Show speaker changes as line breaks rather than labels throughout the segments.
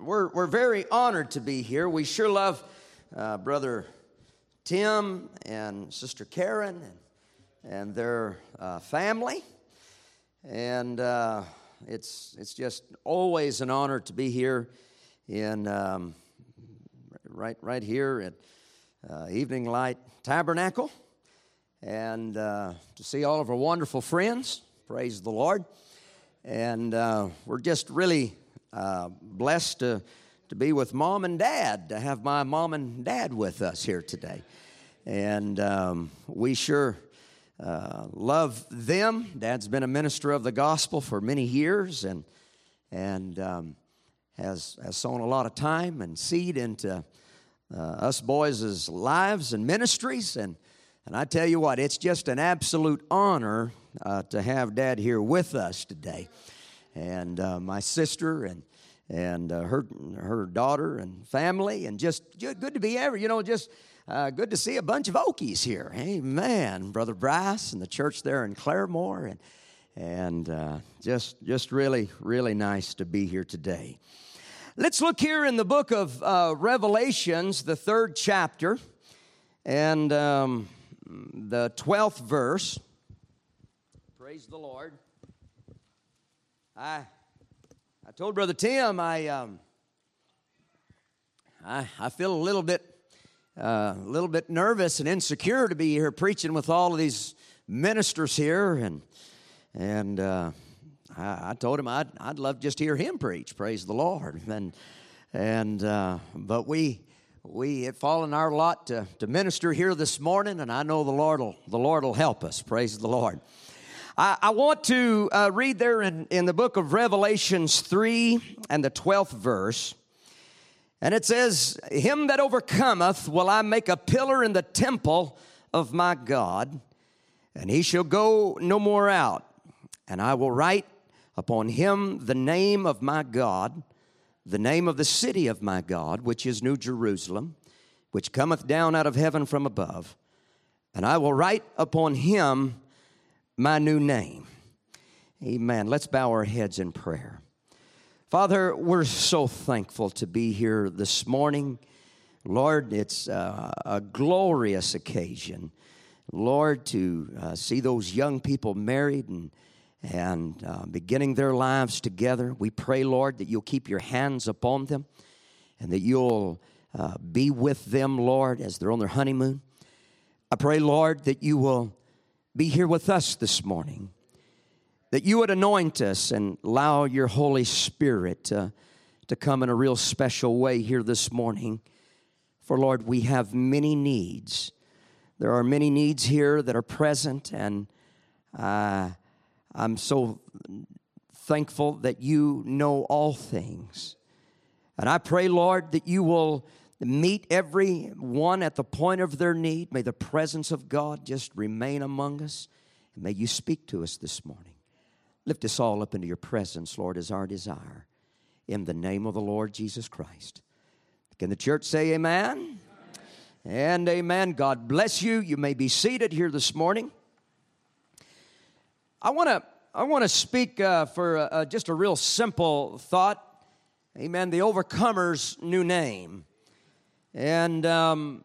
we're, we're very honored to be here. We sure love uh, Brother Tim and Sister Karen and, and their uh, family. And uh, it's, it's just always an honor to be here in um, right, right here at uh, Evening Light Tabernacle and uh, to see all of our wonderful friends. Praise the Lord. And uh, we're just really uh, blessed to, to be with mom and dad, to have my mom and dad with us here today. And um, we sure uh, love them. Dad's been a minister of the gospel for many years and, and um, has, has sown a lot of time and seed into uh, us boys' lives and ministries. And, and I tell you what, it's just an absolute honor uh, to have Dad here with us today and uh, my sister and and uh, her her daughter and family, and just good to be ever. You know, just uh, good to see a bunch of Okies here. Amen, Brother Bryce and the church there in Claremore, and and uh, just just really really nice to be here today. Let's look here in the book of uh, Revelations, the third chapter, and um, the twelfth verse. Praise the Lord. I, I told Brother Tim I, um, I, I feel a little bit, uh, a little bit nervous and insecure to be here preaching with all of these ministers here, and and uh, I, I, told him I'd I'd love just to hear him preach. Praise the Lord, and and uh, but we we it fallen our lot to, to minister here this morning, and I know the Lord will the Lord will help us. Praise the Lord. I, I want to uh, read there in, in the book of Revelations 3 and the 12th verse. And it says, Him that overcometh will I make a pillar in the temple of my God, and he shall go no more out. And I will write upon him the name of my God, the name of the city of my God, which is New Jerusalem, which cometh down out of heaven from above. And I will write upon him my new name. Amen. Let's bow our heads in prayer. Father, we're so thankful to be here this morning. Lord, it's uh, a glorious occasion. Lord, to uh, see those young people married and, and uh, beginning their lives together. We pray, Lord, that you'll keep your hands upon them and that you'll uh, be with them, Lord, as they're on their honeymoon. I pray, Lord, that you will be here with us this morning. That you would anoint us and allow your Holy Spirit to, to come in a real special way here this morning. For Lord, we have many needs. There are many needs here that are present, and uh, I'm so thankful that you know all things. And I pray, Lord, that you will meet every one at the point of their need. May the presence of God just remain among us. And may you speak to us this morning. Lift us all up into your presence, Lord, is our desire. In the name of the Lord Jesus Christ. Can the church say amen? amen. And amen. God bless you. You may be seated here this morning. I want to I want to speak uh, for uh, just a real simple thought. Amen. The overcomer's new name. And um,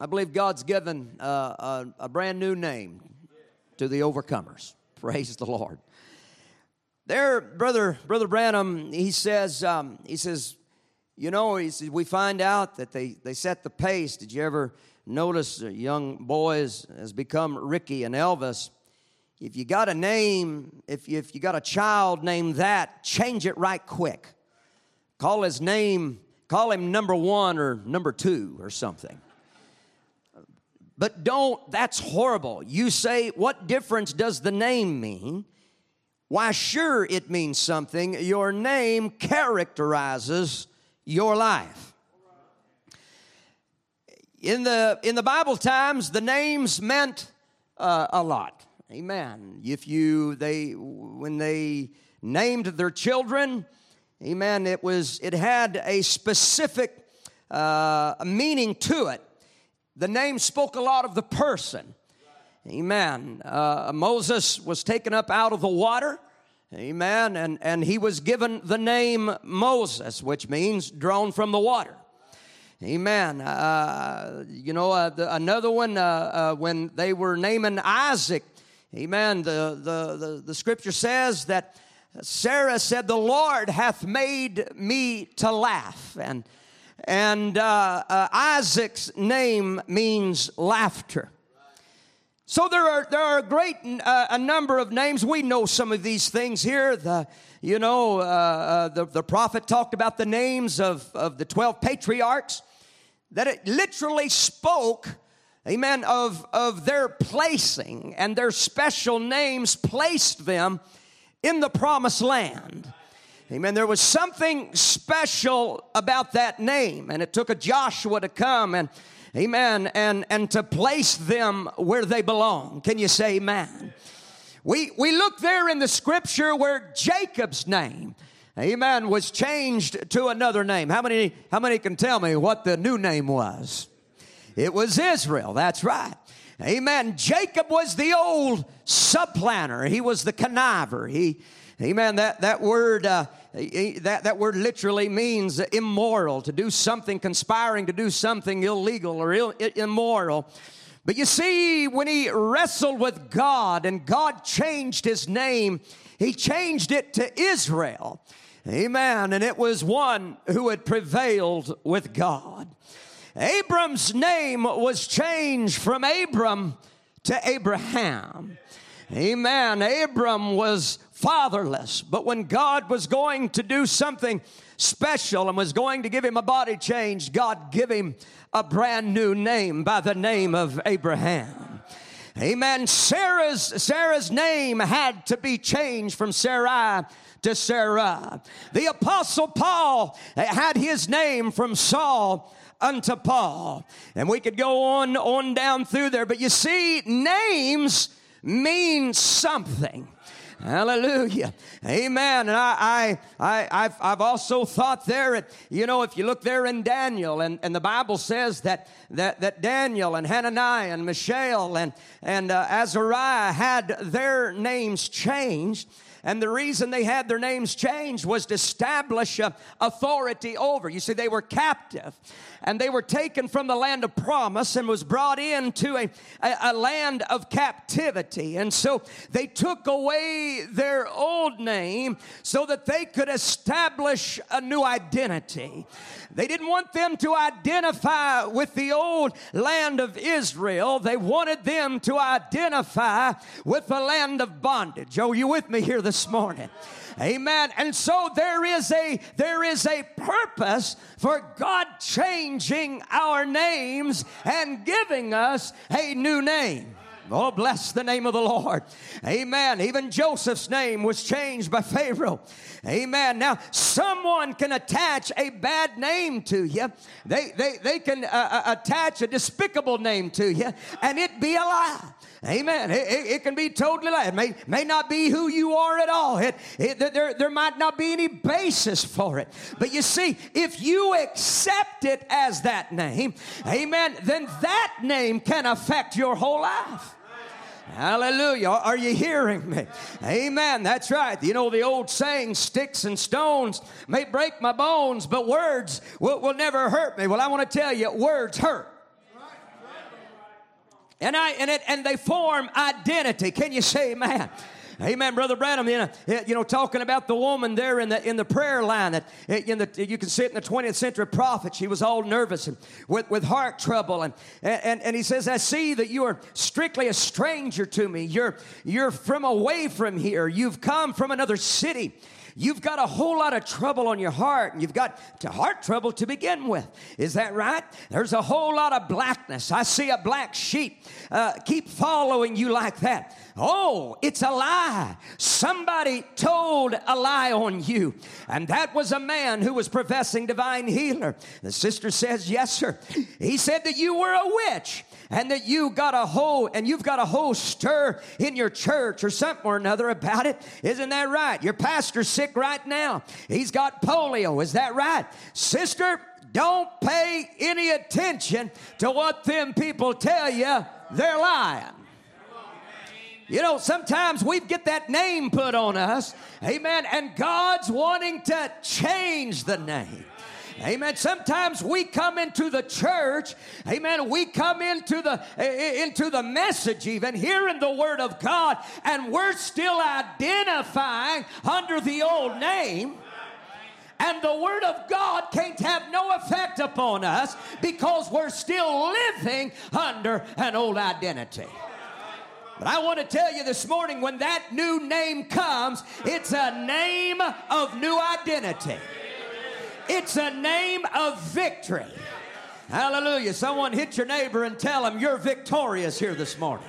I believe God's given uh, a, a, brand new name to the overcomers. Praise the Lord. There, brother, brother Branham, he says, um, he says, you know, he says, we find out that they, they set the pace. Did you ever notice a young boys has become Ricky and Elvis? If you got a name, if you, if you got a child named that, change it right quick. Call his name Call him number one or number two or something. But don't, that's horrible. You say, what difference does the name mean? Why, sure, it means something. Your name characterizes your life. In the, in the Bible times, the names meant uh, a lot. Amen. If you, they, when they named their children, Amen. It was, it had a specific uh, meaning to it. The name spoke a lot of the person. Amen. Uh, Moses was taken up out of the water. Amen. And, and he was given the name Moses, which means drawn from the water. Amen. Uh, you know, uh, the, another one, uh, uh when they were naming Isaac, amen, the, the, the, the scripture says that Sarah said, The Lord hath made me to laugh. And, and uh, uh, Isaac's name means laughter. So there are there are a great uh, a number of names. We know some of these things here. The you know uh, uh, the the prophet talked about the names of of the twelve patriarchs. That it literally spoke, amen, of of their placing and their special names placed them in the promised land. Amen. There was something special about that name, and it took a Joshua to come and amen, and, and to place them where they belong. Can you say amen? We, we look there in the scripture where Jacob's name, amen, was changed to another name. How many, how many can tell me what the new name was? It was Israel, that's right. Amen. Jacob was the old supplanter. He was the conniver. He, amen. That, that word, uh, that, that word literally means immoral, to do something, conspiring to do something illegal or Ill, immoral. But you see, when he wrestled with God and God changed his name, he changed it to Israel. Amen. And it was one who had prevailed with God. Abram's name was changed from Abram to Abraham. Amen. Abram was fatherless. But when God was going to do something special and was going to give him a body change, God gave him a brand new name by the name of Abraham. Amen. Sarah's, Sarah's name had to be changed from Sarai to Sarah. The apostle Paul had his name from Saul unto Paul. And we could go on, on down through there. But you see, names mean something. Hallelujah. Amen. And I, I, I, have I've also thought there, at, you know, if you look there in Daniel, and, and the Bible says that, that, that Daniel and Hananiah and Mishael and, and uh, Azariah had their names changed. And the reason they had their names changed was to establish authority over. You see, they were captive and they were taken from the land of promise and was brought into a, a, a land of captivity. And so they took away their old name so that they could establish a new identity. They didn't want them to identify with the old land of Israel. They wanted them to identify with the land of bondage. Oh, you with me here this morning? Amen. And so there is a there is a purpose for God changing our names and giving us a new name. Oh, bless the name of the Lord. Amen. Even Joseph's name was changed by Pharaoh. Amen. Now, someone can attach a bad name to you. They, they, they can uh, uh attach a despicable name to you, and it be a lie. Amen. It, it, it, can be totally lie. It may, may not be who you are at all. It, it, there, there might not be any basis for it. But you see, if you accept it as that name, amen, then that name can affect your whole life. Hallelujah. Are you hearing me? Amen. That's right. You know the old saying, sticks and stones may break my bones, but words will, will never hurt me. Well, I want to tell you, words hurt. And I and it and they form identity. Can you say amen? Amen, brother Branham. You know, eh, you know, talking about the woman there in the in the prayer line that eh, in the you can see it in the 20th century prophet. She was all nervous and with, with heart trouble, and, and and he says, "I see that you are strictly a stranger to me. You're you're from away from here. You've come from another city." You've got a whole lot of trouble on your heart, and you've got heart trouble to begin with. Is that right? There's a whole lot of blackness. I see a black sheep uh, keep following you like that. Oh, it's a lie. Somebody told a lie on you. And that was a man who was professing divine healer. The sister says, Yes, sir. He said that you were a witch and that you got a whole and you've got a whole stir in your church or something or another about it. Isn't that right? Your pastor's sick right now. He's got polio. Is that right? Sister, don't pay any attention to what them people tell you. They're lying. You know, sometimes we get that name put on us, amen, and God's wanting to change the name. Amen. Sometimes we come into the church, amen. We come into the into the message even hearing the word of God and we're still identifying under the old name. And the Word of God can't have no effect upon us because we're still living under an old identity. But I want to tell you this morning when that new name comes, it's a name of new identity, it's a name of victory. Hallelujah. Someone hit your neighbor and tell him you're victorious here this morning.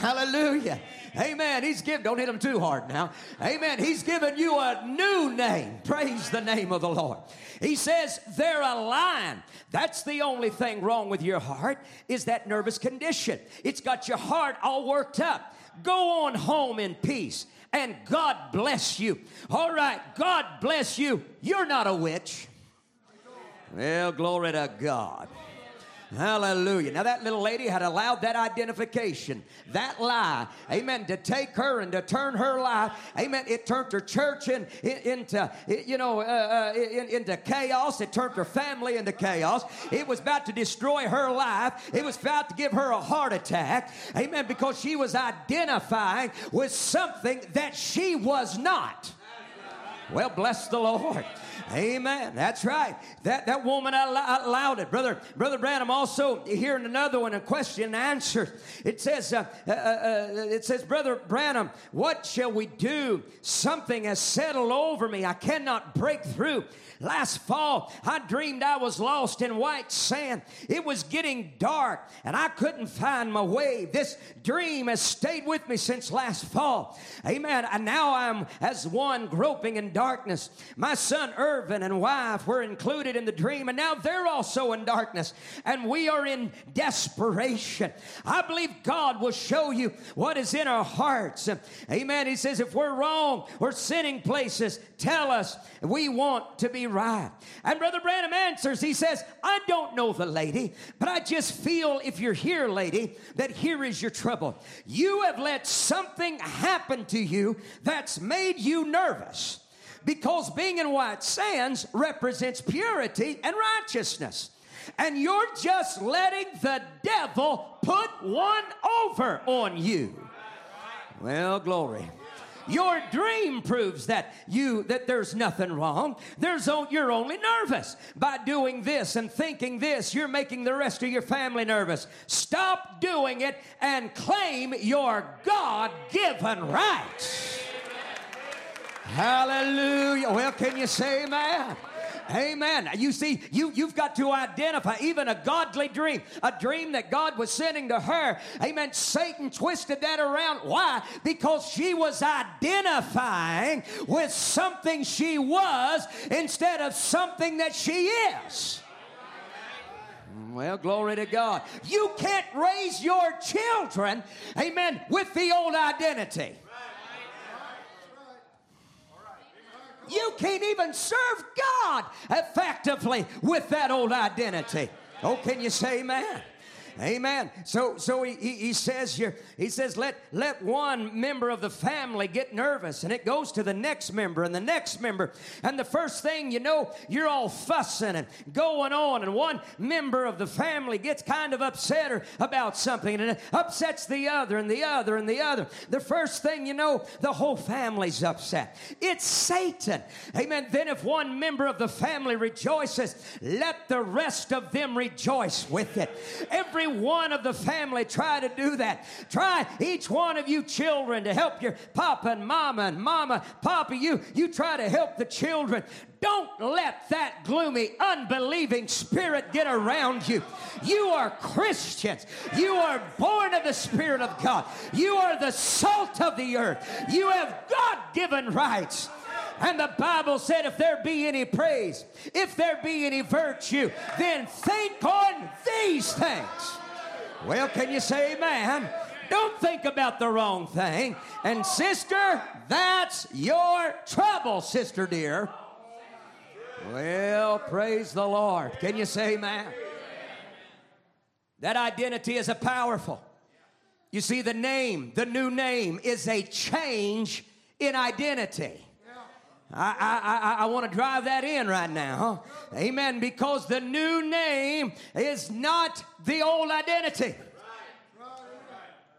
Hallelujah. Amen. He's given, don't hit him too hard now. Amen. He's given you a new name. Praise the name of the Lord. He says they're a line. That's the only thing wrong with your heart is that nervous condition. It's got your heart all worked up. Go on home in peace and God bless you. All right, God bless you. You're not a witch. Well, glory to God. Hallelujah. Now, that little lady had allowed that identification, that lie, amen, to take her and to turn her life, amen. It turned her church in, in, into, you know, uh, uh, in, into chaos. It turned her family into chaos. It was about to destroy her life. It was about to give her a heart attack, amen, because she was identifying with something that she was not. Well, bless the Lord. Amen. That's right. That that woman allowed it, brother. Brother Branham also hearing another one, a question and answer. It says, uh, uh, uh, it says, brother Branham, what shall we do? Something has settled over me. I cannot break through. Last fall, I dreamed I was lost in white sand. It was getting dark and I couldn't find my way. This dream has stayed with me since last fall. Amen. And now I'm as one groping in darkness. My son Irvin and wife were included in the dream, and now they're also in darkness, and we are in desperation. I believe God will show you what is in our hearts. Amen. He says, if we're wrong or sinning places, tell us. We want to be right. And Brother Branham answers, he says, I don't know the lady, but I just feel if you're here, lady, that here is your trouble. You have let something happen to you that's made you nervous because being in white sands represents purity and righteousness. And you're just letting the devil put one over on you. Well, glory. Your dream proves that you that there's nothing wrong. There's you're only nervous by doing this and thinking this. You're making the rest of your family nervous. Stop doing it and claim your God-given rights. Hallelujah. Well, can you say amen? Amen. You see, you, you've got to identify even a godly dream, a dream that God was sending to her. Amen. Satan twisted that around. Why? Because she was identifying with something she was instead of something that she is. Well, glory to God. You can't raise your children, amen, with the old identity. You can't even serve God effectively with that old identity. Oh, can you say amen? Amen. So so he, he, he, says here, he says, let let one member of the family get nervous, and it goes to the next member and the next member. And the first thing you know, you're all fussing and going on, and one member of the family gets kind of upset or about something, and it upsets the other and the other and the other. The first thing you know, the whole family's upset. It's Satan. Amen. Then if one member of the family rejoices, let the rest of them rejoice with it. Every one of the family try to do that. Try each one of you children to help your papa and mama and mama, papa, you, you try to help the children. Don't let that gloomy, unbelieving spirit get around you. You are Christians. You are born of the Spirit of God. You are the salt of the earth. You have God given rights. And the Bible said, if there be any praise, if there be any virtue, then think on these things. Well, can you say amen? Don't think about the wrong thing. And, sister, that's your trouble, sister dear. Well, praise the Lord. Can you say amen? That identity is a powerful. You see, the name, the new name, is a change in identity. I, I, I, want to drive that in right now. Amen. Because the new name is not the old identity.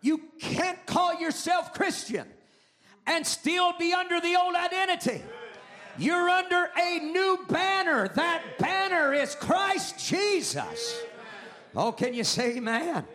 You can't call yourself Christian and still be under the old identity. You're under a new banner. That banner is Christ Jesus. Oh, can you say amen?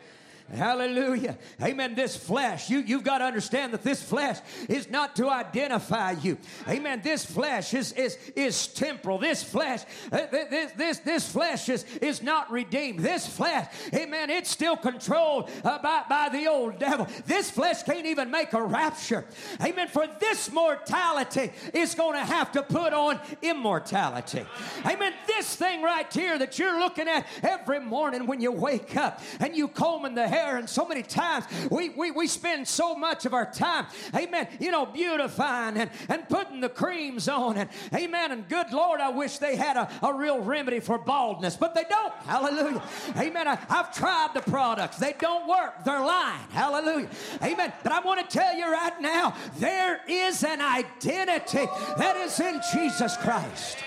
Hallelujah. Amen. This flesh, you, you've got to understand that this flesh is not to identify you. Amen. This flesh is, is, is temporal. This flesh, uh, this, this, this flesh is, is not redeemed. This flesh, amen, it's still controlled uh, by, by the old devil. This flesh can't even make a rapture. Amen. For this mortality is going to have to put on immortality. Amen. This thing right here that you're looking at every morning when you wake up and you combing the hair. And so many times we, we, we spend so much of our time, amen, you know, beautifying and, and putting the creams on. And amen. And good Lord, I wish they had a, a real remedy for baldness, but they don't. Hallelujah. Amen. I, I've tried the products, they don't work. They're lying. Hallelujah. Amen. But I want to tell you right now, there is an identity that is in Jesus Christ.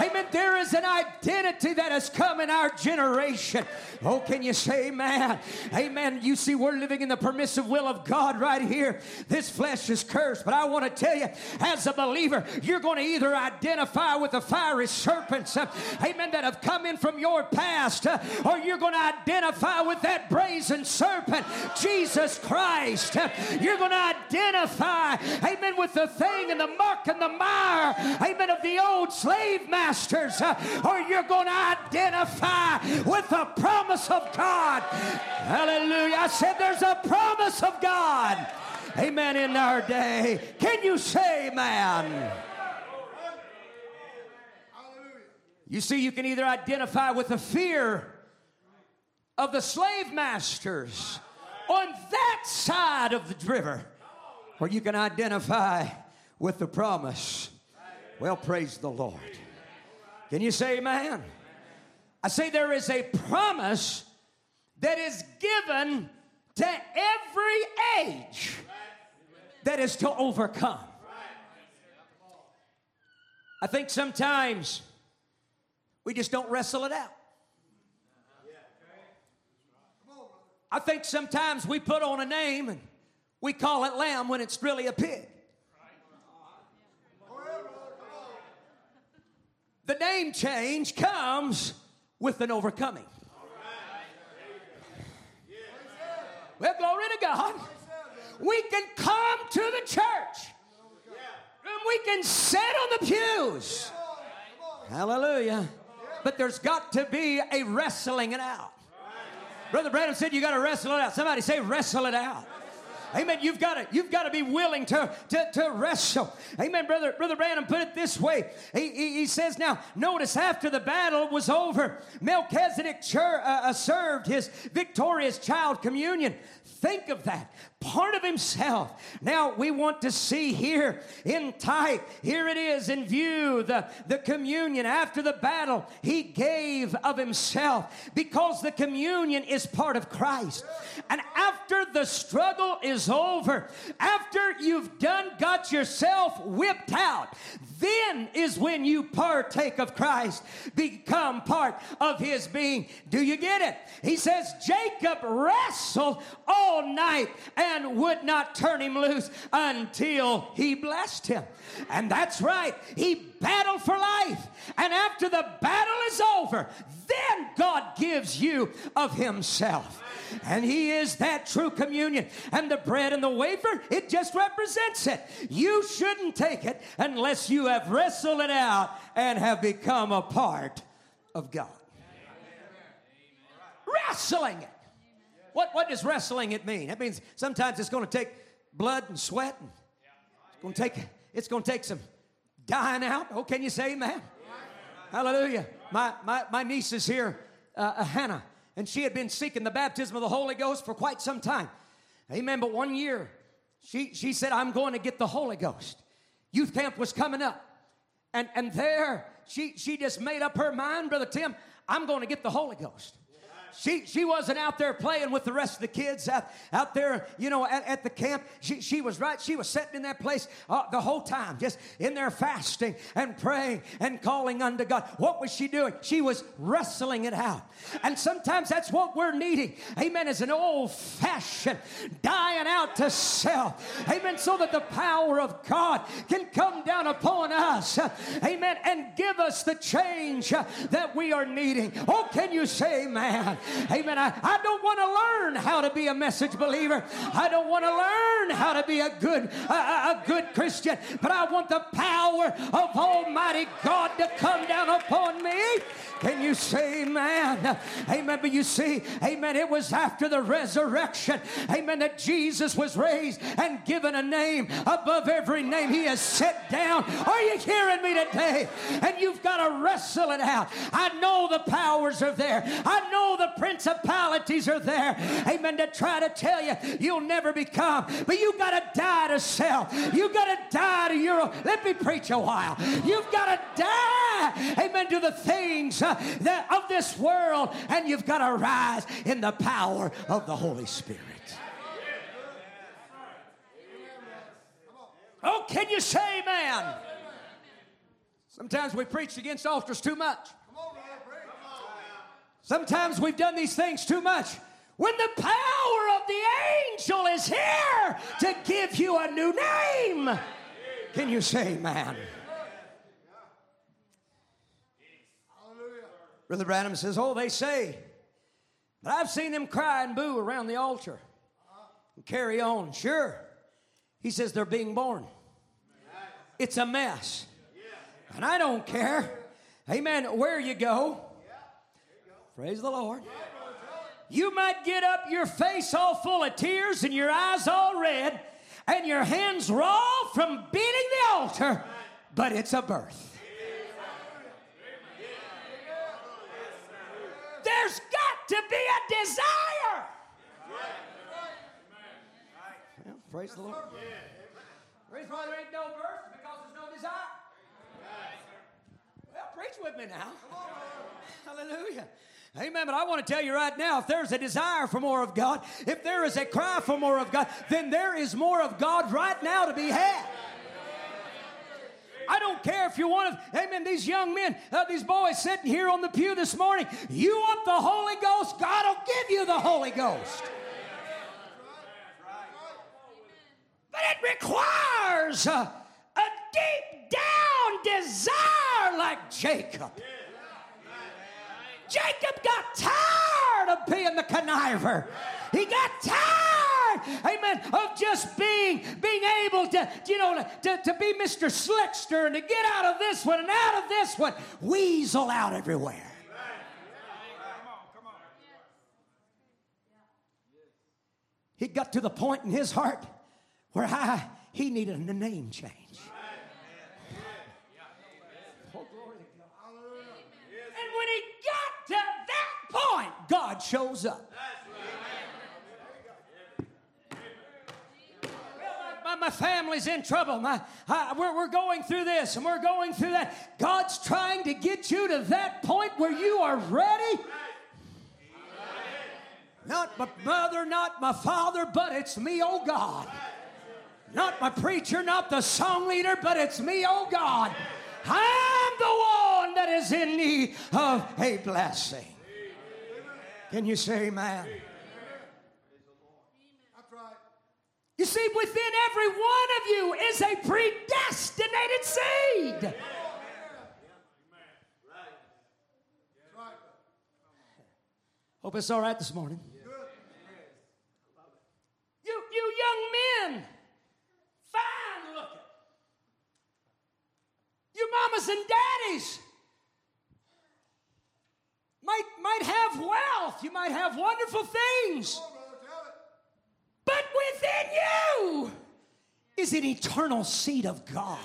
Amen. There is an identity that has come in our generation. Oh, can you say amen? Amen. You see, we're living in the permissive will of God right here. This flesh is cursed, but I want to tell you, as a believer, you're going to either identify with the fiery serpents, uh, amen, that have come in from your past, uh, or you're going to identify with that brazen serpent, Jesus Christ. Uh, you're going to identify, amen, with the thing and the muck and the mire, amen, of the old slave masters, uh, or you're going to identify with the promise promise of God. Hallelujah. I said there's a promise of God. Amen. In our day. Can you say amen? You see, you can either identify with the fear of the slave masters on that side of the river, or you can identify with the promise. Well, praise the Lord. Can you say amen? I say there is a promise that is given to every age that is to overcome. I think sometimes we just don't wrestle it out. I think sometimes we put on a name and we call it lamb when it's really a pig. The name change comes with an overcoming. Well, glory to God. We can come to the church and we can sit on the pews. Hallelujah. But there's got to be a wrestling it out. Brother Branham said you got to wrestle it out. Somebody say, wrestle it out. Amen. You've got to, you've got to be willing to, to, to wrestle. Amen. Brother, Brother Branham put it this way. He, he, he says, now, notice after the battle was over, Melchizedek chur, uh, uh, served his victorious child communion. Think of that. Part of himself. Now we want to see here in type. Here it is in view the, the communion after the battle. He gave of himself because the communion is part of Christ. And after the struggle is over, after you've done got yourself whipped out, then is when you partake of Christ, become part of his being. Do you get it? He says, Jacob wrestled all night and would not turn him loose until he blessed him. And that's right, he battled for life. And after the battle is over, then God gives you of himself. And he is that true communion. And the bread and the wafer, it just represents it. You shouldn't take it unless you have wrestled it out and have become a part of God. Wrestling it. What, what does wrestling it mean? That means sometimes it's going to take blood and sweat. And it's going to take it's going to take some dying out. Oh, can you say amen? Hallelujah. My, my, my niece is here, uh, uh, Hannah, and she had been seeking the baptism of the Holy Ghost for quite some time. Amen. But one year, she, she said, I'm going to get the Holy Ghost. Youth camp was coming up. And, and there, she, she just made up her mind, Brother Tim, I'm going to get the Holy Ghost. She, she wasn't out there playing with the rest of the kids out, out there, you know, at, at the camp. She, she was right. She was sitting in that place uh, the whole time, just in there fasting and praying and calling unto God. What was she doing? She was wrestling it out. And sometimes that's what we're needing. Amen. Is an old fashioned dying out to self. Amen. So that the power of God can come down upon us. Amen. And give us the change that we are needing. Oh, can you say, man? Amen. I, I don't want to learn how to be a message believer. I don't want to learn how to be a good a, a good Christian, but I want the power of Almighty God to come down upon me. Can you say amen? Amen. But you see, amen, it was after the resurrection, amen, that Jesus was raised and given a name above every name. He has set down. Are you hearing me today? And you've got to wrestle it out. I know the powers are there. I know the principalities are there. Amen. To try to tell you you'll never become. But you got to die to self. You got to die to your. Let me preach a while. You've got to die. Amen. To the things uh, that of this world, and you've got to rise in the power of the Holy Spirit. Oh, can you say amen? Sometimes we preach against altars too much. Sometimes we've done these things too much. When the power of the angel is here to give you a new name, can you say amen? Brother Branham says, Oh, they say, but I've seen them cry and boo around the altar and carry on. Sure. He says they're being born. It's a mess. And I don't care. Amen. Where you go. Praise the Lord. You might get up your face all full of tears and your eyes all red and your hands raw from beating the altar, but it's a birth. There's got to be a desire. Well, praise the Lord. Praise why there ain't no birth because there's no desire. Well, preach with me now. Hallelujah. Amen. But I want to tell you right now if there's a desire for more of God, if there is a cry for more of God, then there is more of God right now to be had. I don't care if you're one of, amen, these young men, uh, these boys sitting here on the pew this morning. You want the Holy Ghost, God will give you the Holy Ghost. But it requires a, a deep down desire like Jacob. Jacob got tired of being the conniver. He got tired, amen, of just being being able to, you know, to, to be Mr. Slickster and to get out of this one and out of this one, weasel out everywhere. He got to the point in his heart where I, he needed a name change. And when he got to that point, God shows up. My, family's in trouble. My, I, we're, we're going through this and we're going through that. God's trying to get you to that point where you are ready. Not my mother, not my father, but it's me, oh God. Not my preacher, not the song leader, but it's me, oh God. I'm the one that is in need of a blessing. Can you say amen? You see, within every one of you is a predestinated seed. Hope it's all right this morning. You, you young men, fine looking. You mamas and daddies might, might have wealth. You might have wonderful things. But within you is an eternal seed of God.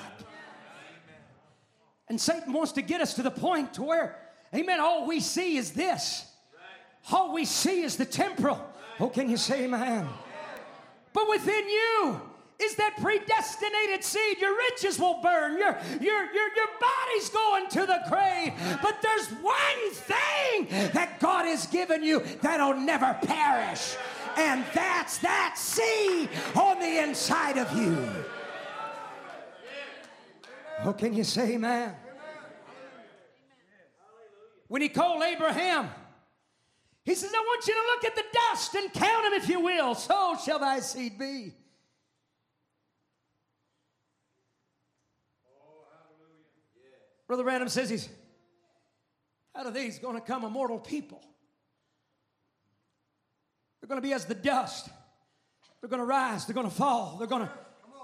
And Satan wants to get us to the point to where, amen, all we see is this. All we see is the temporal. Oh, can you say amen? But within you is that predestinated seed. Your riches will burn, your, your, your, your body's going to the grave. But there's one thing that God has given you that'll never perish, and that's that seed on the inside of you. Oh, can you say amen? When he called Abraham, he says, I want you to look at the dust and count them if you will. So shall thy seed be. Brother Branham says he's out of these going to come immortal people. They're going to be as the dust. They're going to rise. They're going to fall. They're going to,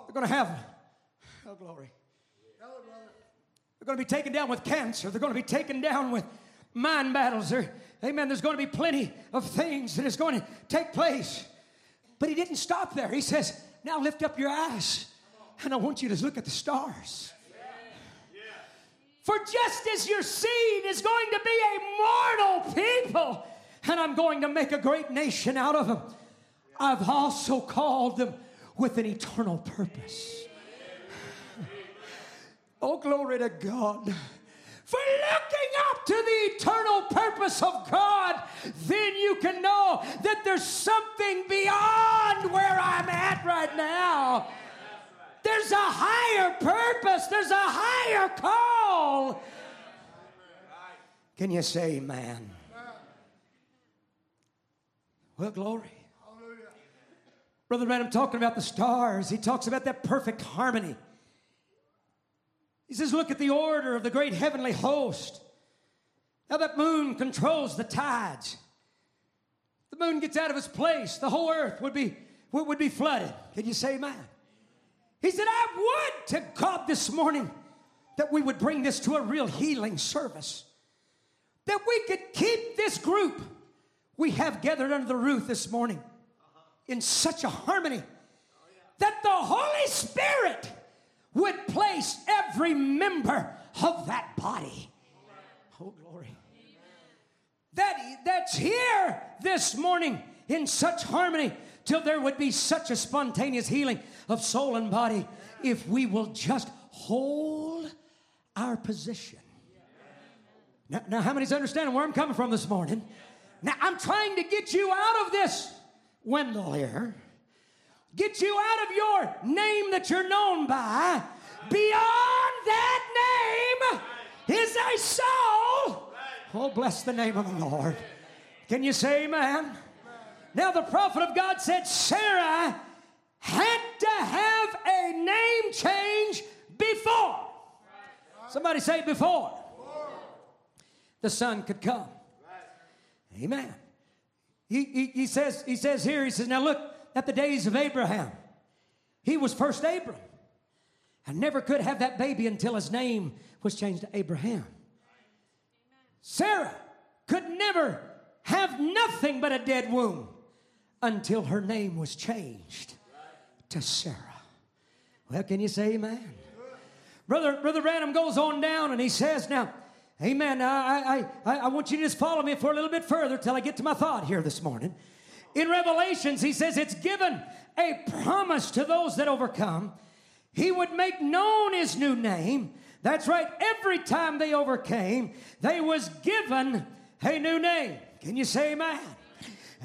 they're going to have, oh glory. They're going to be taken down with cancer. They're going to be taken down with mind battles. They're, amen. There's going to be plenty of things that is going to take place. But he didn't stop there. He says, now lift up your eyes and I want you to look at the stars. For just as your seed is going to be a mortal people, and I'm going to make a great nation out of them, I've also called them with an eternal purpose. Oh, glory to God. For looking up to the eternal purpose of God, then you can know that there's something beyond where I'm at right now. There's a higher purpose, there's a higher call. Can you say amen? Well, glory. Brother Branham talking about the stars, he talks about that perfect harmony. He says, Look at the order of the great heavenly host. How that moon controls the tides. The moon gets out of its place, the whole earth would be, would be flooded. Can you say amen? He said, I would to God this morning that we would bring this to a real healing service. That we could keep this group we have gathered under the roof this morning in such a harmony that the Holy Spirit would place every member of that body. Oh, glory. That, that's here this morning in such harmony till there would be such a spontaneous healing of soul and body if we will just hold our position. Now, now how many's understanding where I'm coming from this morning? Now, I'm trying to get you out of this Wendell here. Get you out of your name that you're known by. Beyond that name is a soul. Oh, bless the name of the Lord. Can you say amen? Now, the prophet of God said Sarah had to have a name change before. Somebody say before. The son could come. Amen. He, he, he, says, he says here, he says, now look at the days of Abraham. He was first Abram. and never could have that baby until his name was changed to Abraham. Sarah could never have nothing but a dead womb until her name was changed to Sarah. Well, can you say amen? Brother, Brother Branham goes on down and he says, Now, amen. I, I, I, I want you to just follow me for a little bit further till I get to my thought here this morning. In Revelations, he says, It's given a promise to those that overcome. He would make known his new name. That's right. Every time they overcame, they was given a new name. Can you say amen?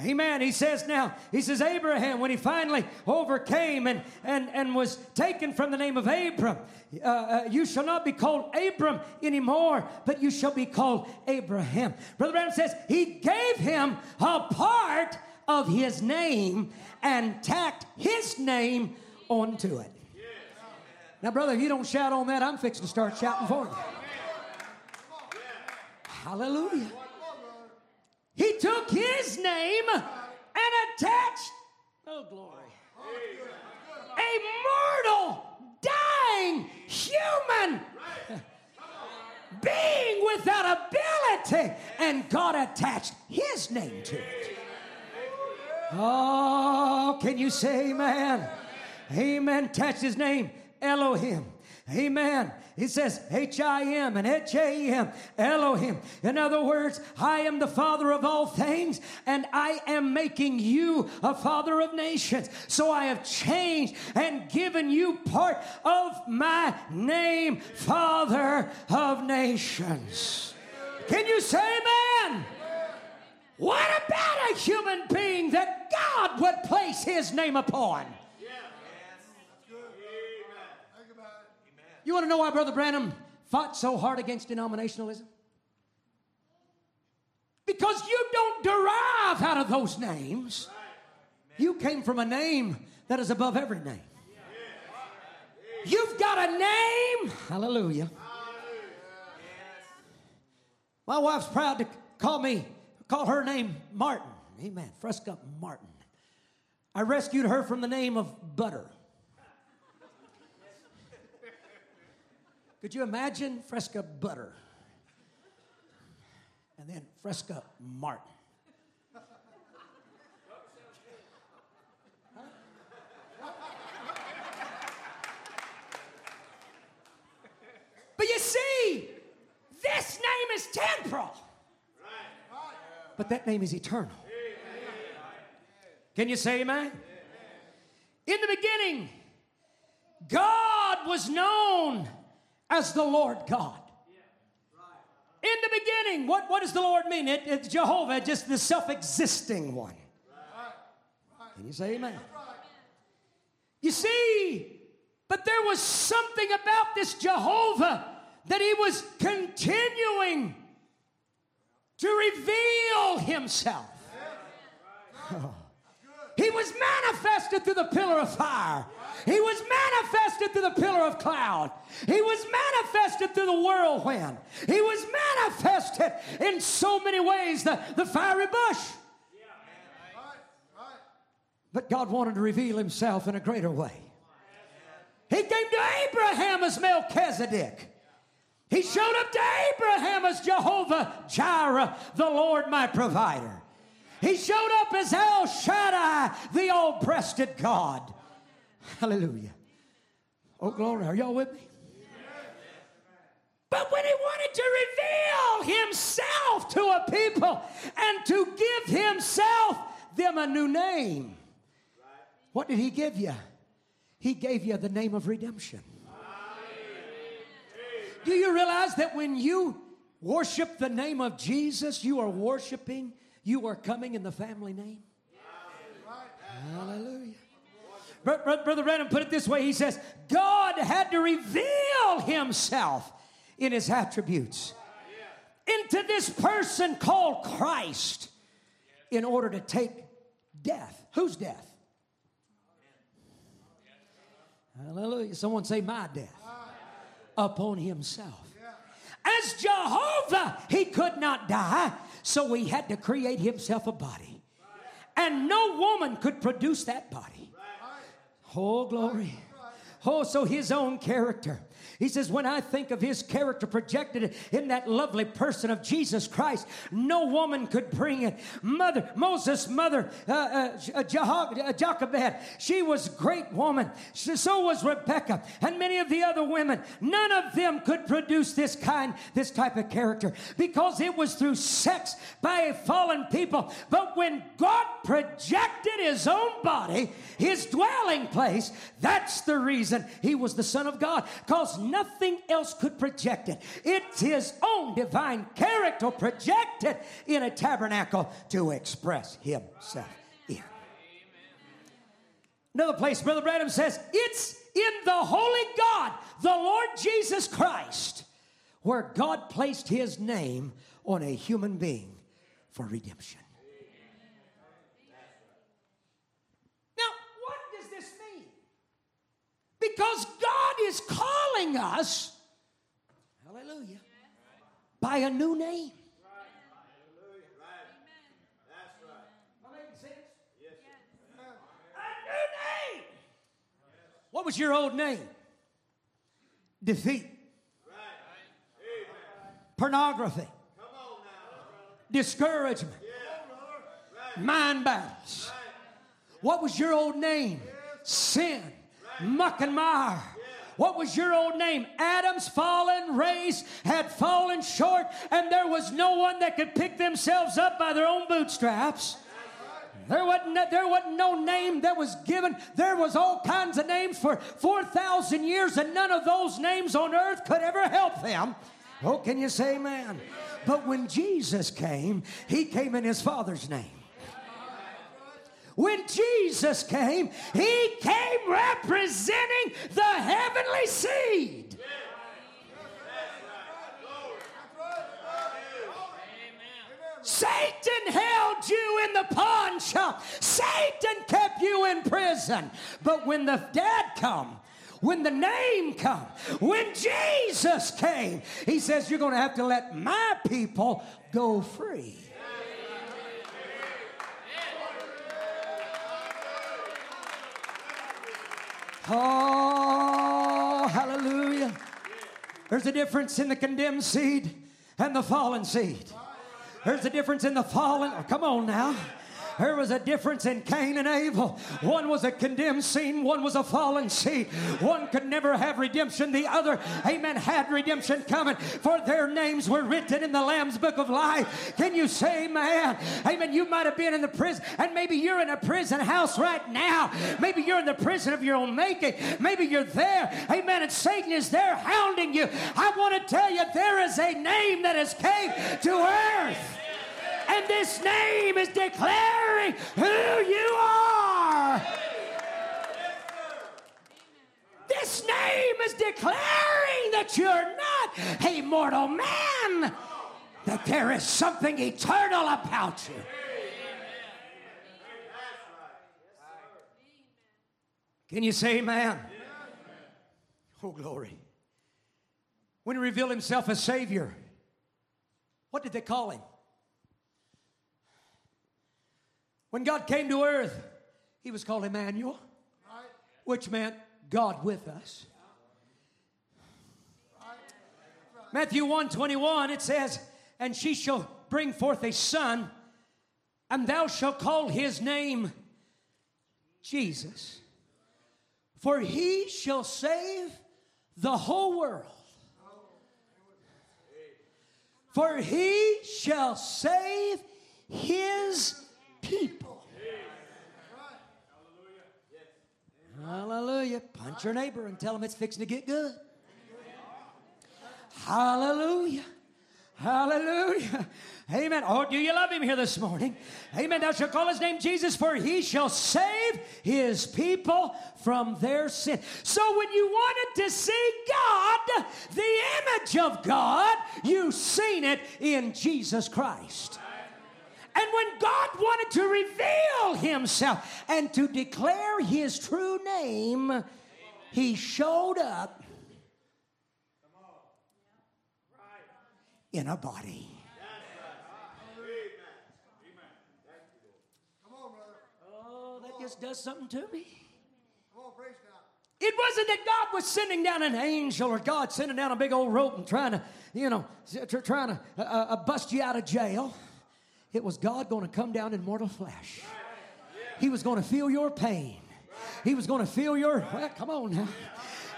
Amen. He says now, he says, Abraham, when he finally overcame and, and, and was taken from the name of Abram, uh, uh, you shall not be called Abram anymore, but you shall be called Abraham. Brother Branham says, he gave him a part of his name and tacked his name onto it. Now, brother, if you don't shout on that, I'm fixing to start shouting for you. Hallelujah. He took his name and attached, oh glory, a mortal, dying human being without ability, and God attached his name to it. Oh, can you say amen? Amen. Attached his name, Elohim. Amen. He says H I M and H A M, Elohim. In other words, I am the Father of all things, and I am making you a Father of nations. So I have changed and given you part of my name, Father of nations. Can you say amen? What about a human being that God would place his name upon? You want to know why Brother Branham fought so hard against denominationalism? Because you don't derive out of those names. You came from a name that is above every name. You've got a name. Hallelujah. My wife's proud to call me, call her name Martin. Amen. Fresca Martin. I rescued her from the name of Butter. Could you imagine Fresca Butter? And then Fresca Martin. But you see, this name is temporal. But that name is eternal. Can you say amen? In the beginning, God was known as the Lord God. In the beginning, what, what does the Lord mean? It, it's Jehovah, just the self existing one. Can you say amen? You see, but there was something about this Jehovah that he was continuing to reveal himself. He was manifested through the pillar of fire. He was manifested through the pillar of cloud. He was manifested through the whirlwind. He was manifested in so many ways, the, the fiery bush. But God wanted to reveal himself in a greater way. He came to Abraham as Melchizedek. He showed up to Abraham as Jehovah Jireh, the Lord my provider. He showed up as El Shaddai, the all breasted God. Hallelujah. Oh, glory. Are y'all with me? But when he wanted to reveal himself to a people and to give himself them a new name, what did he give you? He gave you the name of redemption. Do you realize that when you worship the name of Jesus, you are worshiping, you are coming in the family name? Hallelujah. Brother Branham put it this way He says, God had to reveal Himself in His attributes into this person called Christ in order to take death. Whose death? Hallelujah. Someone say, My death. Upon Himself. As Jehovah, He could not die, so He had to create Himself a body. And no woman could produce that body. Oh, glory. Oh, so his own character. He says, when I think of his character projected in that lovely person of Jesus Christ, no woman could bring it. Mother, Moses' mother, uh, uh, uh, uh Jochebed, she was a great woman. So was Rebecca and many of the other women. None of them could produce this kind, this type of character because it was through sex by a fallen people. But when God projected his own body, his dwelling place, that's the reason he was the Son of God. Because nothing else could project it. It's his own divine character projected in a tabernacle to express himself in. Another place, Brother Branham says, it's in the Holy God, the Lord Jesus Christ, where God placed his name on a human being for redemption. Because God is calling us, hallelujah, by a new name. What was your old name? Defeat. Right. Pornography. Discouragement. Mind battles. What was your old name? Sin muck and mire. What was your old name? Adam's fallen race had fallen short, and there was no one that could pick themselves up by their own bootstraps. There wasn't, there wasn't no name that was given. There was all kinds of names for 4,000 years, and none of those names on earth could ever help them. Oh, can you say amen? But when Jesus came, he came in his Father's name. When Jesus came, he came representing the heavenly seed. Satan held you in the pawn shop. Satan kept you in prison. But when the dad come, when the name come, when Jesus came, he says, You're going to have to let my people go free. Oh, hallelujah. There's a difference in the condemned seed and the fallen seed. There's a difference in the fallen. Oh, come on now. There was a difference in Cain and Abel. One was a condemned seed, one was a fallen seed. One could never have redemption, the other, amen, had redemption coming, for their names were written in the Lamb's book of life. Can you say, man? Amen. You might have been in the prison, and maybe you're in a prison house right now. Maybe you're in the prison of your own making. Maybe you're there, amen, and Satan is there hounding you. I want to tell you, there is a name that has came to earth. And this name is declaring who you are. This name is declaring that you're not a mortal man, that there is something eternal about you. Can you say amen? Oh, glory. When he revealed himself as Savior, what did they call him? When God came to earth, he was called Emmanuel, which meant God with us. Matthew 1 21, it says, And she shall bring forth a son, and thou shalt call his name Jesus. For he shall save the whole world. For he shall save his people. Hallelujah. Punch your neighbor and tell him it's fixing to get good. Hallelujah. Hallelujah. Amen. Oh, do you love him here this morning? Amen. Thou shalt call his name Jesus, for he shall save his people from their sin. So when you wanted to see God, the image of God, you've seen it in Jesus Christ. And when God wanted to reveal himself and to declare his true name, he showed up in a body. Oh, that just does something to me. It wasn't that God was sending down an angel or God sending down a big old rope and trying to, you know, trying to uh, uh, bust you out of jail. It was God going to come down in mortal flesh. He was going to feel your pain. He was going to feel your, well, come on now.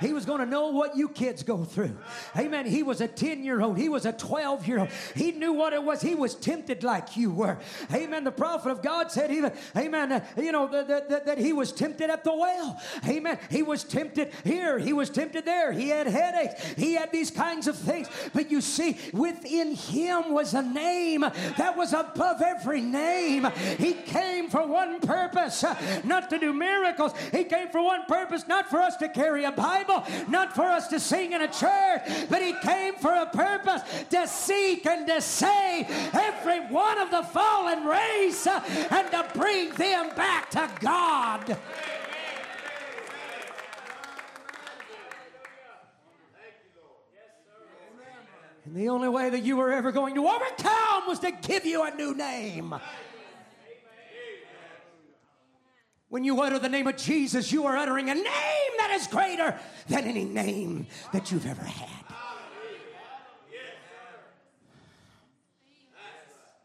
He was going to know what you kids go through. Amen. He was a 10 year old. He was a 12 year old. He knew what it was. He was tempted like you were. Amen. The prophet of God said, even, Amen, uh, you know, that, that, that he was tempted at the well. Amen. He was tempted here. He was tempted there. He had headaches. He had these kinds of things. But you see, within him was a name that was above every name. He came for one purpose, not to do miracles. He came for one purpose, not for us to carry a Bible Bible, not for us to sing in a church, but He came for a purpose to seek and to save every one of the fallen race uh, and to bring them back to God. And the only way that you were ever going to overcome was to give you a new name. When you utter the name of Jesus, you are uttering a name that is greater than any name that you've ever had.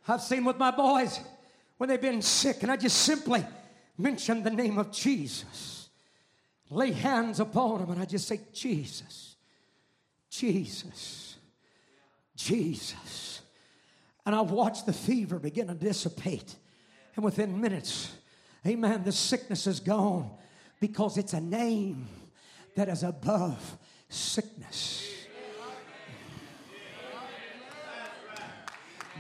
I've seen with my boys when they've been sick, and I just simply mention the name of Jesus. lay hands upon them and I just say, Jesus, Jesus, Jesus. And I watch the fever begin to dissipate. And within minutes, amen, the sickness is gone because it's a name that is above sickness.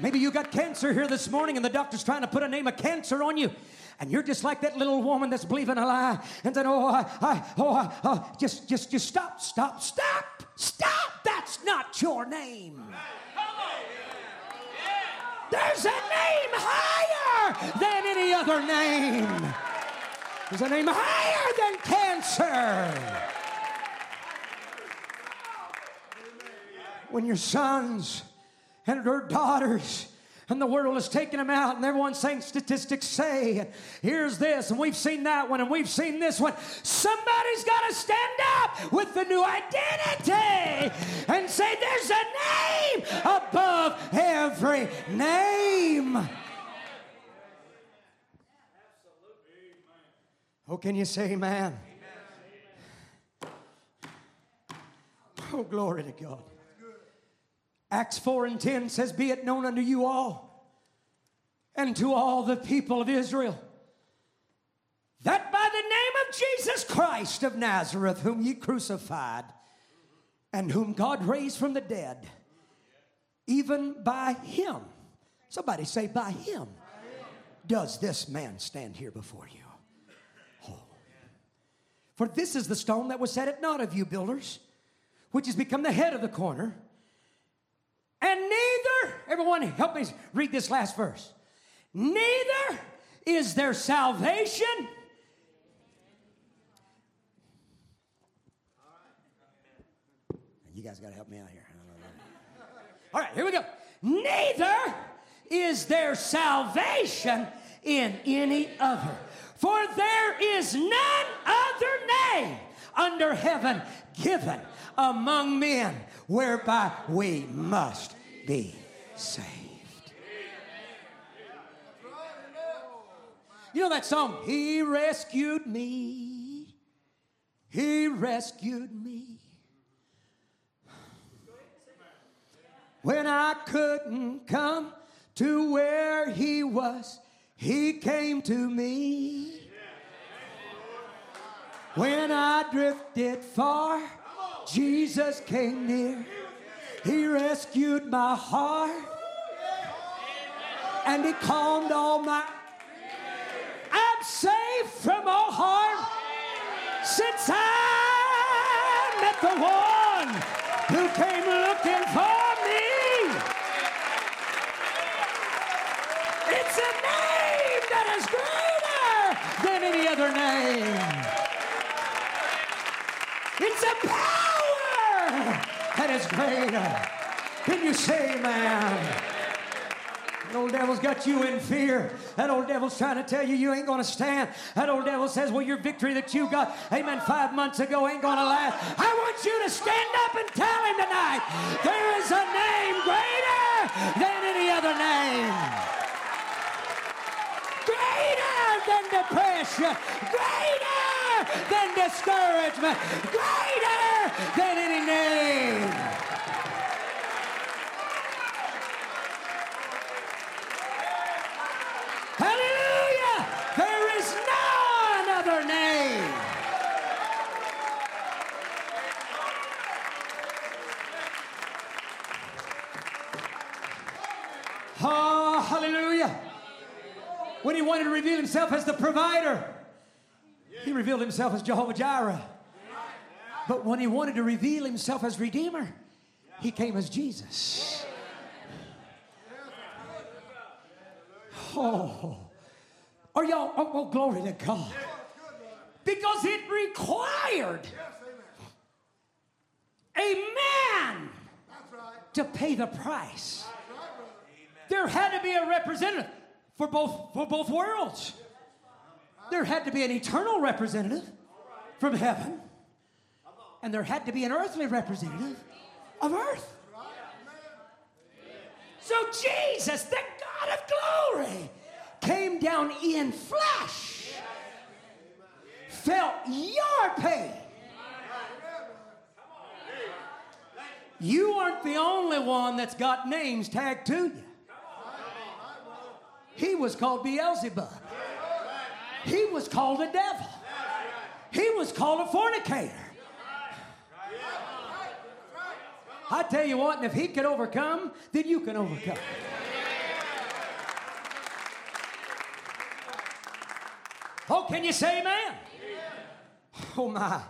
Maybe you got cancer here this morning and the doctor's trying to put a name of cancer on you. And you're just like that little woman that's believing a lie and then, oh, I, I, oh, I, oh, just, just, just stop, stop, stop, stop. That's not your name. There's a name higher than any other name. There's a name higher than cancer. When your sons and her daughters and the world is taking them out, and everyone's saying statistics say, and here's this, and we've seen that one, and we've seen this one. Somebody's got to stand up with the new identity and say, There's a name above every name. Oh, can you say amen? Oh, glory to God. Acts 4 and 10 says, Be it known unto you all and to all the people of Israel that by the name of Jesus Christ of Nazareth, whom ye crucified and whom God raised from the dead, even by him, somebody say, by him, does this man stand here before you. Oh. For this is the stone that was set at naught of you builders, which has become the head of the corner. And neither, everyone help me read this last verse. Neither is there salvation. You guys got to help me out here. All right, here we go. Neither is there salvation in any other. For there is none other name under heaven given among men whereby we must be saved. You know that song, He rescued me. He rescued me. When I couldn't come to where He was, He came to me. When I drifted far, Jesus came near. He rescued my heart. And he calmed all my. I'm safe from all harm since I met the one Can you say, man? That old devil's got you in fear. That old devil's trying to tell you you ain't to stand. That old devil says, well, your victory that you got, amen, five months ago ain't to last. I want you to stand up and tell him tonight there is a name greater than any other name. Greater than depression. Greater than discouragement. Greater than any name. Hallelujah! There is no other name. Oh, hallelujah. When he wanted to reveal himself as the provider, he revealed himself as Jehovah Jireh. But when he wanted to reveal himself as Redeemer, he came as Jesus. Oh, are y'all? Oh, oh, glory to God. Because it required a man to pay the price. There had to be a representative for both for both worlds. There had to be an eternal representative from heaven, and there had to be an earthly representative of earth. So Jesus, the God of glory, came down in flesh, felt your pain. You aren't the only one that's got names tagged to you. He was called Beelzebub. He was called a devil. He was called a fornicator. I tell you what, and if he can overcome, then you can overcome. Oh, can you say amen? Oh, my.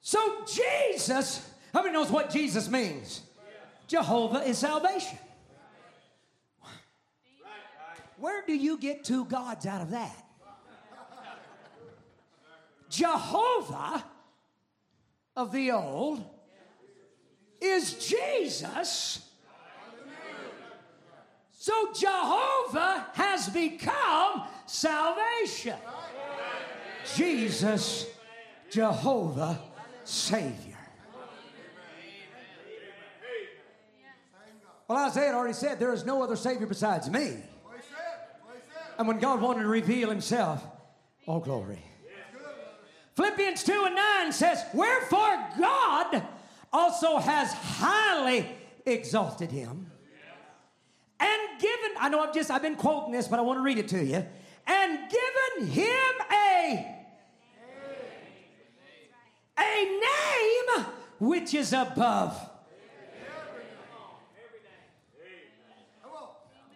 So, Jesus, how many knows what Jesus means? Jehovah is salvation. Where do you get two gods out of that? Jehovah of the old is Jesus. So Jehovah has become salvation. Jesus, Jehovah, Savior. Well, Isaiah already said, There is no other Savior besides me. And when God wanted to reveal Himself, oh, glory. Philippians 2 and 9 says, Wherefore God also has highly exalted him and given, I know I've just, I've been quoting this, but I want to read it to you, and given him a, a name which is above.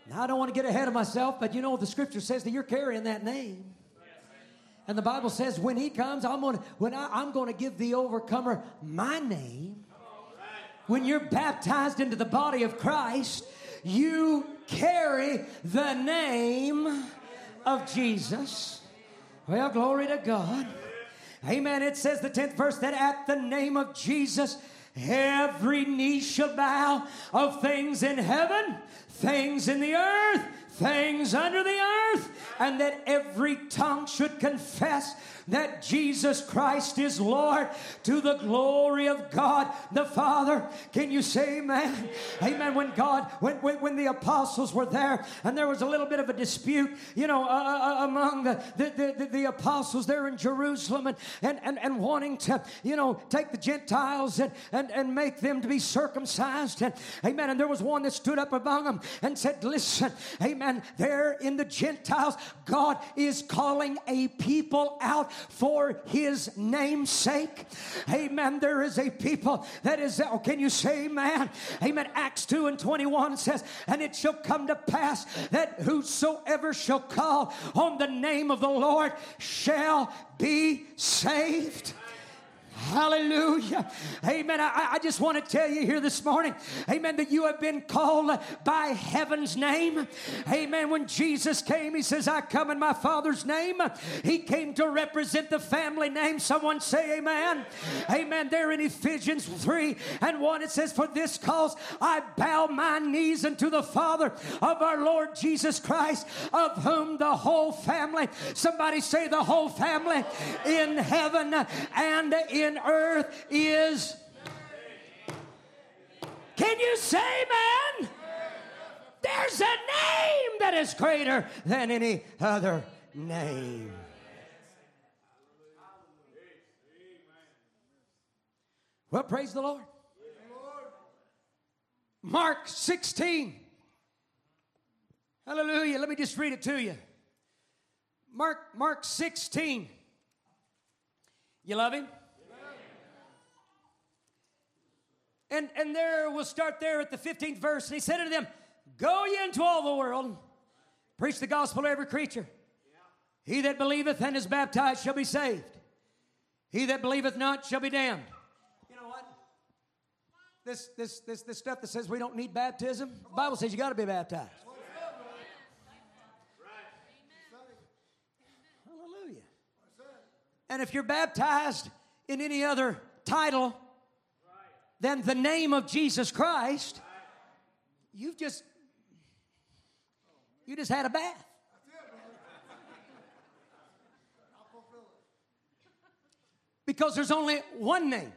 Now, I don't want to get ahead of myself, but you know, the scripture says that you're carrying that name. And the Bible says, when he comes, I'm gonna, when I, I'm gonna give the overcomer my name. When you're baptized into the body of Christ, you carry the name of Jesus. Well, glory to God. Amen. It says the 10th verse that at the name of Jesus, every knee shall bow of things in heaven, things in the earth, things under the earth, and that every tongue should confess that Jesus Christ is Lord to the glory of God the Father. Can you say amen? Amen. When God, when, when, when the apostles were there and there was a little bit of a dispute, you know, uh, uh, uh among the, the, the, the, apostles there in Jerusalem and, and, and, and wanting to, you know, take the Gentiles and, and, and make them to be circumcised. And, amen. And there was one that stood up among them and said, Listen, amen, there in the Gentiles, God is calling a people out for his name's sake. Amen. There is a people that is, oh, can you say amen? Amen. Acts 2 and 21 says, And it shall come to pass that whosoever shall call on the name of the Lord shall be saved. Hallelujah. Amen. I, I, just want to tell you here this morning, amen, that you have been called by heaven's name. Amen. When Jesus came, he says, I come in my Father's name. He came to represent the family name. Someone say, Amen. Amen. There in Ephesians 3 and 1, it says, For this cause I bow my knees unto the Father of our Lord Jesus Christ, of whom the whole family, somebody say, the whole family in heaven and in in earth is. Can you say, man? There's a name that is greater than any other name. Well, praise the Lord. Mark 16. Hallelujah. Let me just read it to you. Mark Mark 16. You love him? And, and there, we'll start there at the 15th verse. And he said unto them, Go ye into all the world, preach the gospel to every creature. He that believeth and is baptized shall be saved. He that believeth not shall be damned. You know what? This, this, this, this stuff that says we don't need baptism, the Bible says you got to be baptized. Hallelujah. And if you're baptized in any other title, than the name of Jesus Christ, you've just you just had a bath. Because there's only one name.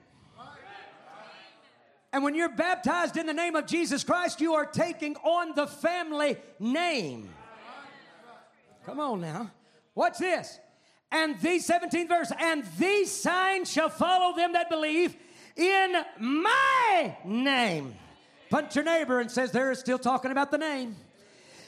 And when you're baptized in the name of Jesus Christ, you are taking on the family name. Come on now. What's this? And these 17th verse, and these signs shall follow them that believe in my name. Punch your neighbor and says they're still talking about the name.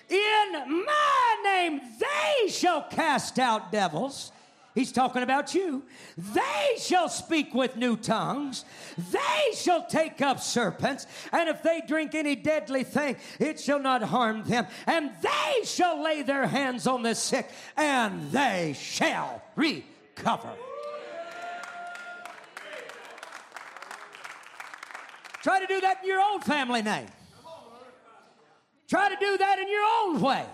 In my name they shall cast out devils. He's talking about you. They shall speak with new tongues. They shall take up serpents. And if they drink any deadly thing, it shall not harm them. And they shall lay their hands on the sick, and they shall recover. Try to do that in your own family name. Try to do that in your own way.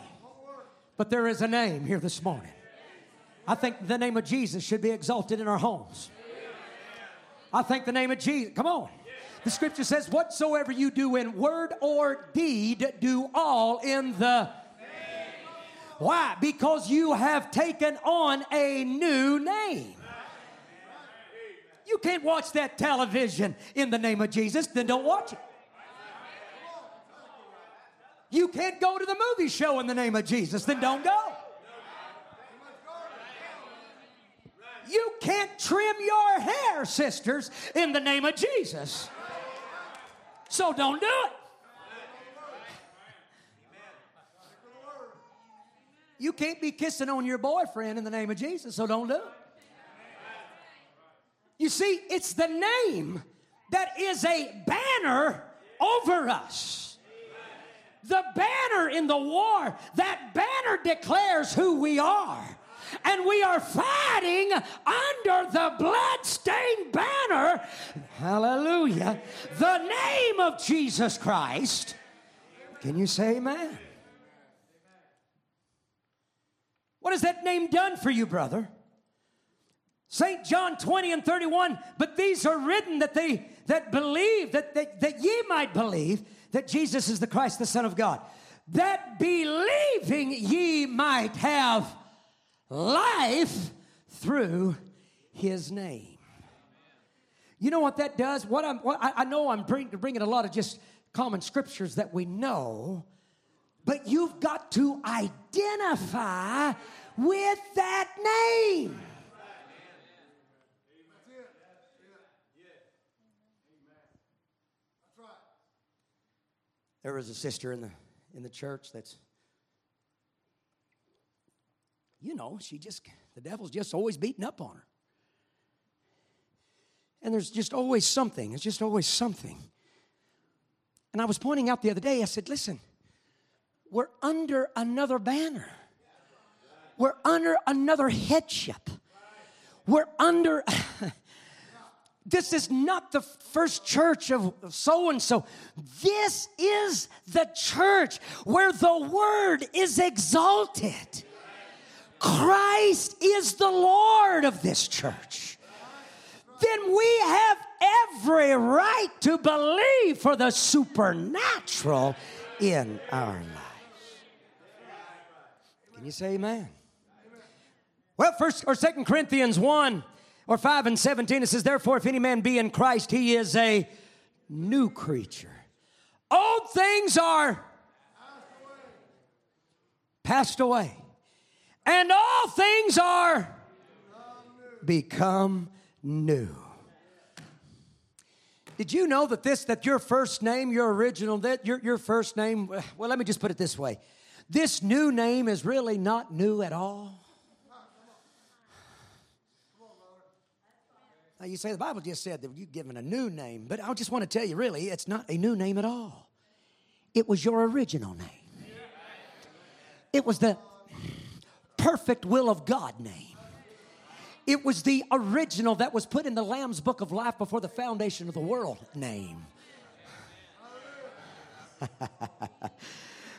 But there is a name here this morning. I think the name of Jesus should be exalted in our homes. I think the name of Jesus, come on. The scripture says, Whatsoever you do in word or deed, do all in the. Why? Because you have taken on a new name. You can't watch that television in the name of Jesus, then don't watch it. You can't go to the movie show in the name of Jesus, then don't go. You can't trim your hair, sisters, in the name of Jesus. So don't do it. You can't be kissing on your boyfriend in the name of Jesus, so don't do it. You see, it's the name that is a banner over us. The banner in the war, that banner declares who we are and we are fighting under the blood-stained banner, hallelujah, the name of Jesus Christ. Can you say amen? What has that name done for you, brother? St. John 20 and 31, but these are written that they that believe, that, that, that ye might believe that Jesus is the Christ, the Son of God. That believing ye might have life through his name. You know what that does? What I'm, what, I, I, know I'm bring, bringing a lot of just common scriptures that we know, but you've got to identify with that name. There was a sister in the in the church that's you know, she just, the devil's just always beating up on her. And there's just always something. It's just always something. And I was pointing out the other day, I said, listen, we're under another banner. We're under another headship. We're under, this is not the first church of so and so. This is the church where the word is exalted. Christ is the Lord of this church, then we have every right to believe for the supernatural in our lives. Can you say amen? Well, first or second Corinthians 1 or 5 and 17, it says, Therefore, if any man be in Christ, he is a new creature. Old things are passed away and all things are become new. Did you know that this, that your first name, your original, that your, your first name, well, let me just put it this way. This new name is really not new at all. Now you say the Bible just said that you've given a new name, but I just want to tell you really, it's not a new name at all. It was your original name. It was the perfect will of God name. It was the original that was put in the Lamb's book of life before the foundation of the world name.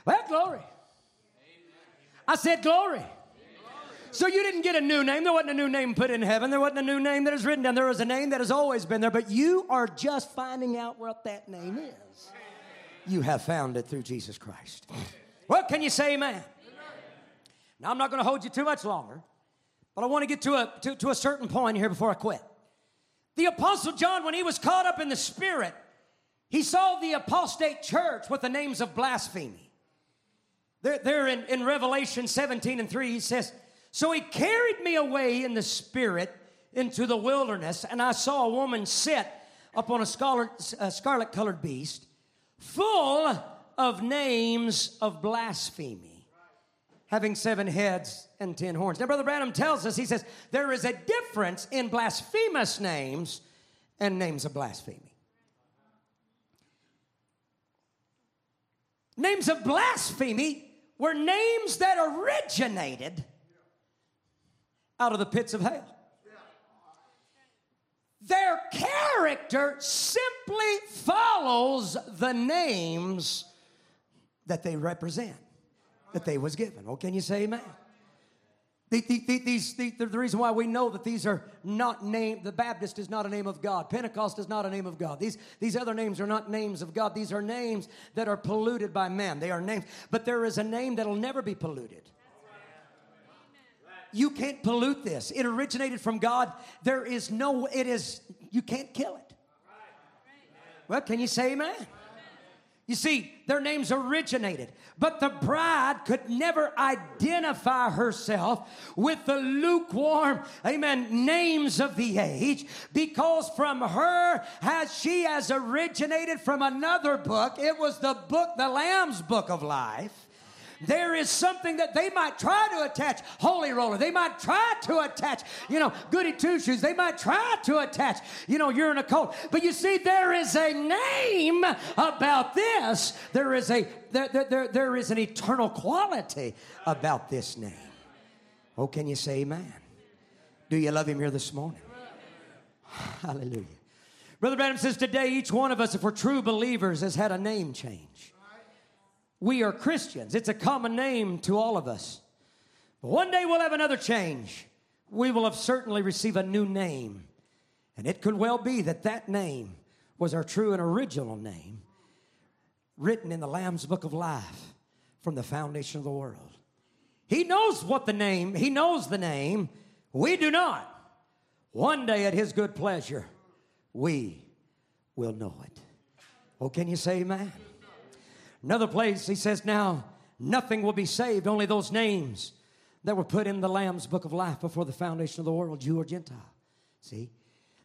well, glory. I said glory. So you didn't get a new name. There wasn't a new name put in heaven. There wasn't a new name that is written down. There was a name that has always been there, but you are just finding out what that name is. You have found it through Jesus Christ. Well, can you say amen? Now, I'm not going to hold you too much longer, but I want to get to a, to, to a certain point here before I quit. The Apostle John, when he was caught up in the Spirit, he saw the apostate church with the names of blasphemy. There, there in, in Revelation 17 and 3, he says, So he carried me away in the spirit into the wilderness, and I saw a woman sit upon a scarlet colored beast, full of names of blasphemy, having seven heads and ten horns. Now, Brother Branham tells us, he says, there is a difference in blasphemous names and names of blasphemy. Names of blasphemy were names that originated out of the pits of hell. Their character simply follows the names that they represent, that they was given. Oh, can you say amen? The, the, the, these, the, the reason why we know that these are not named, the Baptist is not a name of God. Pentecost is not a name of God. These, these other names are not names of God. These are names that are polluted by man. They are names, but there is a name that'll never be polluted. You can't pollute this. It originated from God. There is no, it is, you can't kill it. Well, can you say amen? You see, their names originated, but the bride could never identify herself with the lukewarm, amen, names of the age because from her has she has originated from another book. It was the book, the Lamb's book of life there is something that they might try to attach. Holy roller, they might try to attach, you know, goody two shoes, they might try to attach, you know, you're in a cult. But you see, there is a name about this. There is a there, there, there is an eternal quality about this name. Oh, can you say amen? Do you love him here this morning? Hallelujah. Brother Branham says today, each one of us, if we're true believers, has had a name change. We are Christians. It's a common name to all of us. But one day we'll have another change. We will have certainly received a new name. And it could well be that that name was our true and original name, written in the Lamb's Book of Life from the foundation of the world. He knows what the name, He knows the name. We do not. One day at His good pleasure, we will know it. Oh, can you say amen? Another place, he says, Now nothing will be saved, only those names that were put in the Lamb's book of life before the foundation of the world, Jew or Gentile. See?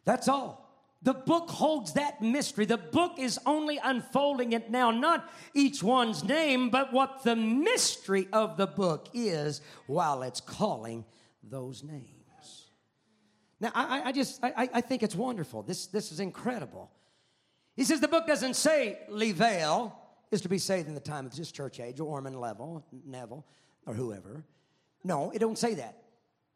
That's all. The book holds that mystery. The book is only unfolding it now, not each one's name, but what the mystery of the book is while it's calling those names. Now, I, I just, I, I think it's wonderful. This, this is incredible. He says the book doesn't say Leavell, is to be saved in the time of this church age, or Orman Level, Neville, or whoever. No, it don't say that.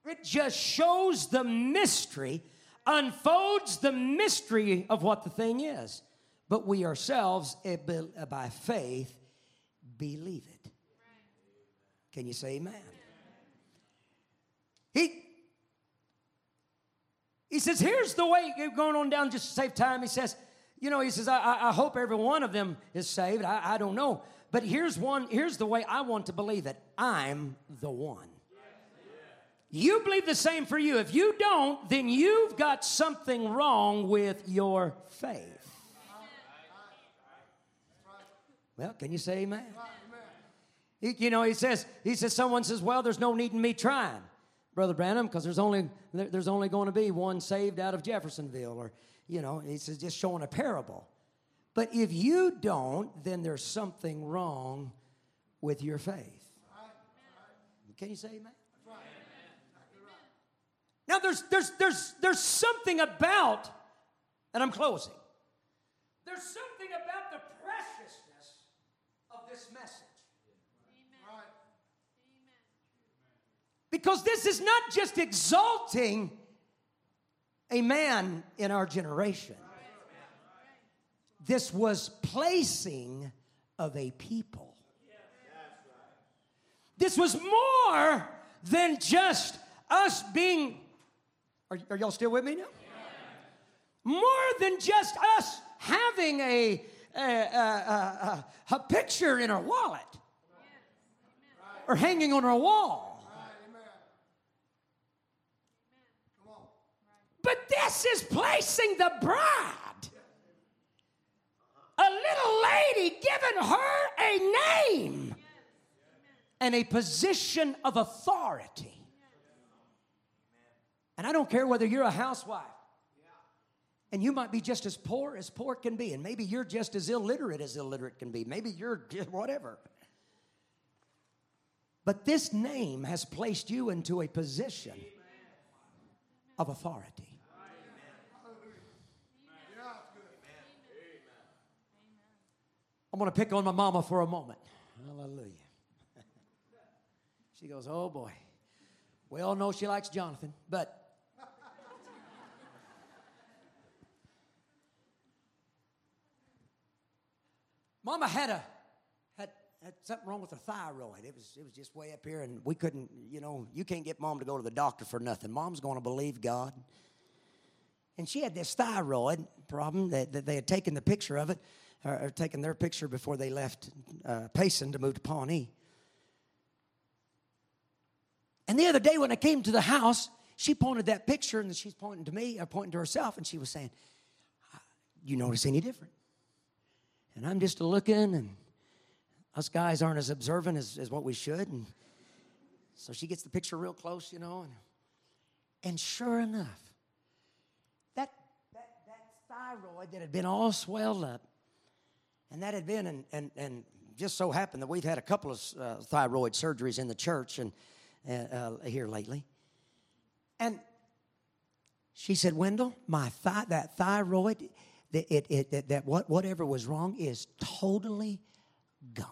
It just shows the mystery, unfolds the mystery of what the thing is. But we ourselves, eh, eh, by faith, believe it. Can you say amen? He, he says, here's the way, going on down just to save time. He says, you know, he says, I, I hope every one of them is saved. I, I don't know. But here's one, here's the way I want to believe it. I'm the one. You believe the same for you. If you don't, then you've got something wrong with your faith. Well, can you say amen? He, you know, he says, he says, someone says, well, there's no need in me trying, Brother Branham, because there's only, there's only going to be one saved out of Jeffersonville or you know, he's just showing a parable. But if you don't, then there's something wrong with your faith. Can you say amen? Now there's there's there's there's something about, and I'm closing. There's something about the preciousness of this message. Because this is not just exalting a man in our generation. This was placing of a people. This was more than just us being. Are, are y'all still with me now? More than just us having a, a, a, a picture in our wallet or hanging on our wall. But this is placing the bride, a little lady, giving her a name and a position of authority And I don't care whether you're a housewife. And you might be just as poor as poor can be. And maybe you're just as illiterate as illiterate can be. Maybe you're whatever. But this name has placed you into a position of authority. I'm going to pick on my mama for a moment. Hallelujah. she goes, Oh boy. We all know she likes Jonathan, but Mama had a had, had something wrong with her thyroid. It was it was just way up here, and we couldn't. You know, you can't get mom to go to the doctor for nothing. Mom's going to believe God. And she had this thyroid problem that, that they had taken the picture of it, or, taken their picture before they left uh, Payson to move to Pawnee. And the other day when I came to the house, she pointed that picture and she's pointing to me, or pointing to herself, and she was saying, You notice any different? And I'm just looking, and us guys aren't as observant as, as what we should. And so she gets the picture real close, you know. And, and sure enough, that, that, that thyroid that had been all swelled up, and that had been, and, and, and just so happened that we've had a couple of uh, thyroid surgeries in the church and uh, uh, here lately. And she said, Wendell, my that thyroid that, it, it, that, that what, whatever was wrong is totally gone.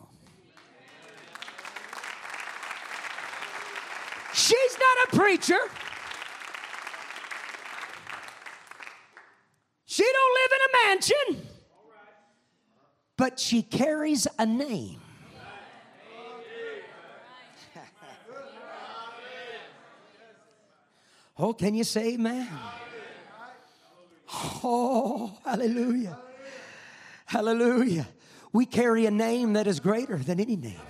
She's not a preacher. She don't live in a mansion. But she carries a name. oh, can you say amen? Oh, hallelujah. Hallelujah. We carry a name that is greater than any name.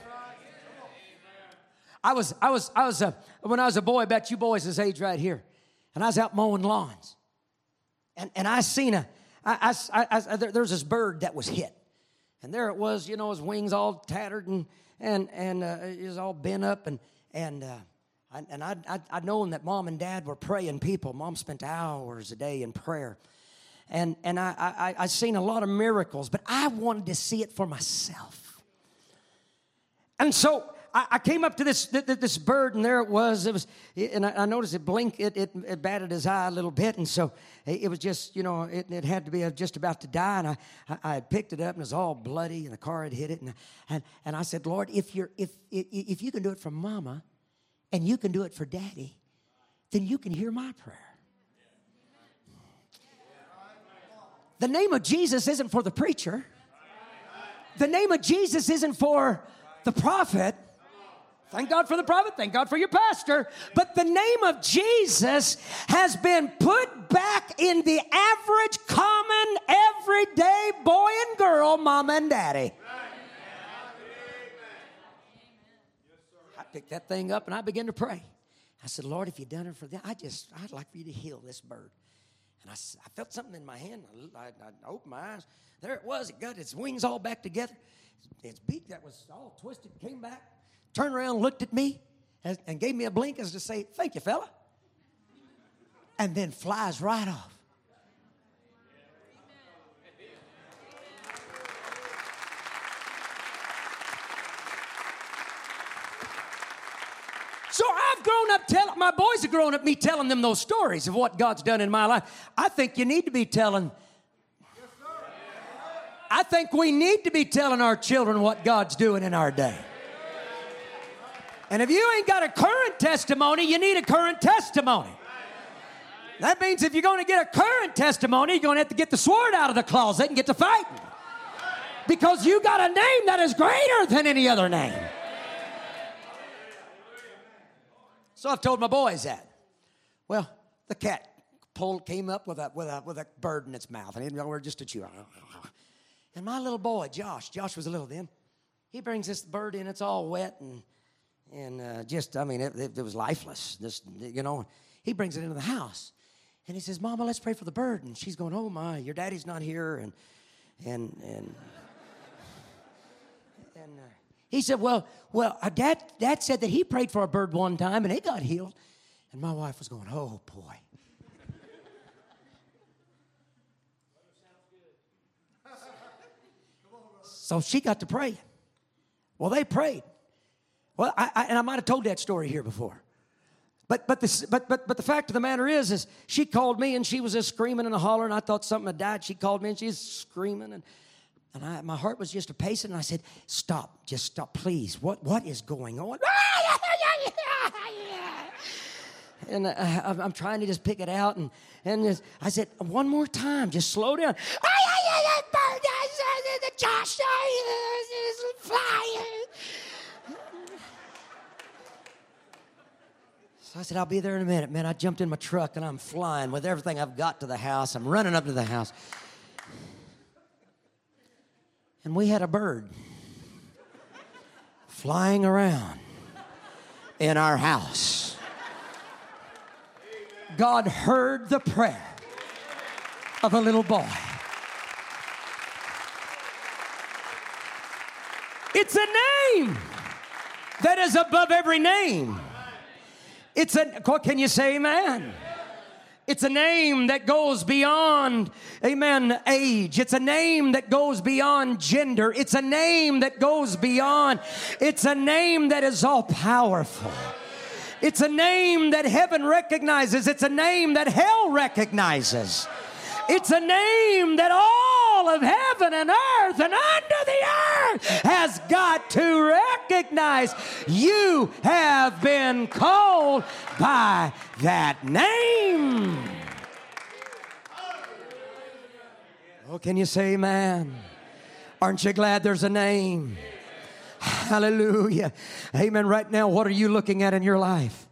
I was, I was, I was, uh, when I was a boy, about you boys this age right here, and I was out mowing lawns, and, and I seen a, I, I, I, I, there was this bird that was hit, and there it was, you know, his wings all tattered and and and uh, was all bent up, and and uh, and I'd, I'd, I'd known that mom and dad were praying people. Mom spent hours a day in prayer and, and I, I, I seen a lot of miracles, but I wanted to see it for myself. And so I, I came up to this, this bird, and there it was. It was, and I, I noticed it blinked. It, it, it, batted his eye a little bit, and so it was just, you know, it, it had to be uh, just about to die. And I, I, had picked it up, and it was all bloody, and the car had hit it. And, and, and I said, Lord, if you're, if, if you can do it for Mama, and you can do it for Daddy, then you can hear my prayer. The name of Jesus isn't for the preacher. The name of Jesus isn't for the prophet. Thank God for the prophet. Thank God for your pastor. But the name of Jesus has been put back in the average, common, everyday boy and girl, mom and daddy. I picked that thing up and I began to pray. I said, Lord, if you've done it for them, I just, I'd like for you to heal this bird. And I, I felt something in my hand. I, I, I, opened my eyes. There it was. It got its wings all back together. Its beak that was all twisted came back, turned around, looked at me, and, and gave me a blink as to say, Thank you, fella. And then flies right off. So I've grown up telling, my boys have grown up me telling them those stories of what God's done in my life. I think you need to be telling. I think we need to be telling our children what God's doing in our day. And if you ain't got a current testimony, you need a current testimony. That means if you're going to get a current testimony, you're going to have to get the sword out of the closet and get to fighting. Because you got a name that is greater than any other name. So I've told my boys that. Well, the cat pulled, came up with a, with, a, with a bird in its mouth, and know where just to chew. And my little boy, Josh, Josh was a little then, he brings this bird in, it's all wet and, and uh, just, I mean, it, it, it was lifeless. Just, you know, he brings it into the house. And he says, Mama, let's pray for the bird. And she's going, Oh my, your daddy's not here. And, and, and, and uh, he said, Well, well, uh, dad, dad said that he prayed for a bird one time and it got healed. And my wife was going, Oh boy. so she got to pray. Well, they prayed. Well, I, I, and I might have told that story here before. But but but but but the fact of the matter is, is she called me and she was just screaming and a hollering. I thought something had died. She called me and she's screaming and and I, my heart was just a pacing. And I said, "Stop, just stop, please. What what is going on?" and uh, I, am trying to just pick it out. And and I said, "One more time, just slow down." Josh is flying. So I said, I'll be there in a minute. Man, I jumped in my truck and I'm flying with everything I've got to the house. I'm running up to the house. And we had a bird flying around in our house. God heard the prayer of a little boy. It's a name that is above every name. It's a, can you say amen? It's a name that goes beyond, amen, age. It's a name that goes beyond gender. It's a name that goes beyond, it's a name that is all powerful. It's a name that heaven recognizes. It's a name that hell recognizes. It's a name that all of heaven and earth and under the earth has got to recognize you have been called by that name. Oh, can you say amen? Aren't you glad there's a name? Hallelujah. Amen. Right now, what are you looking at in your life?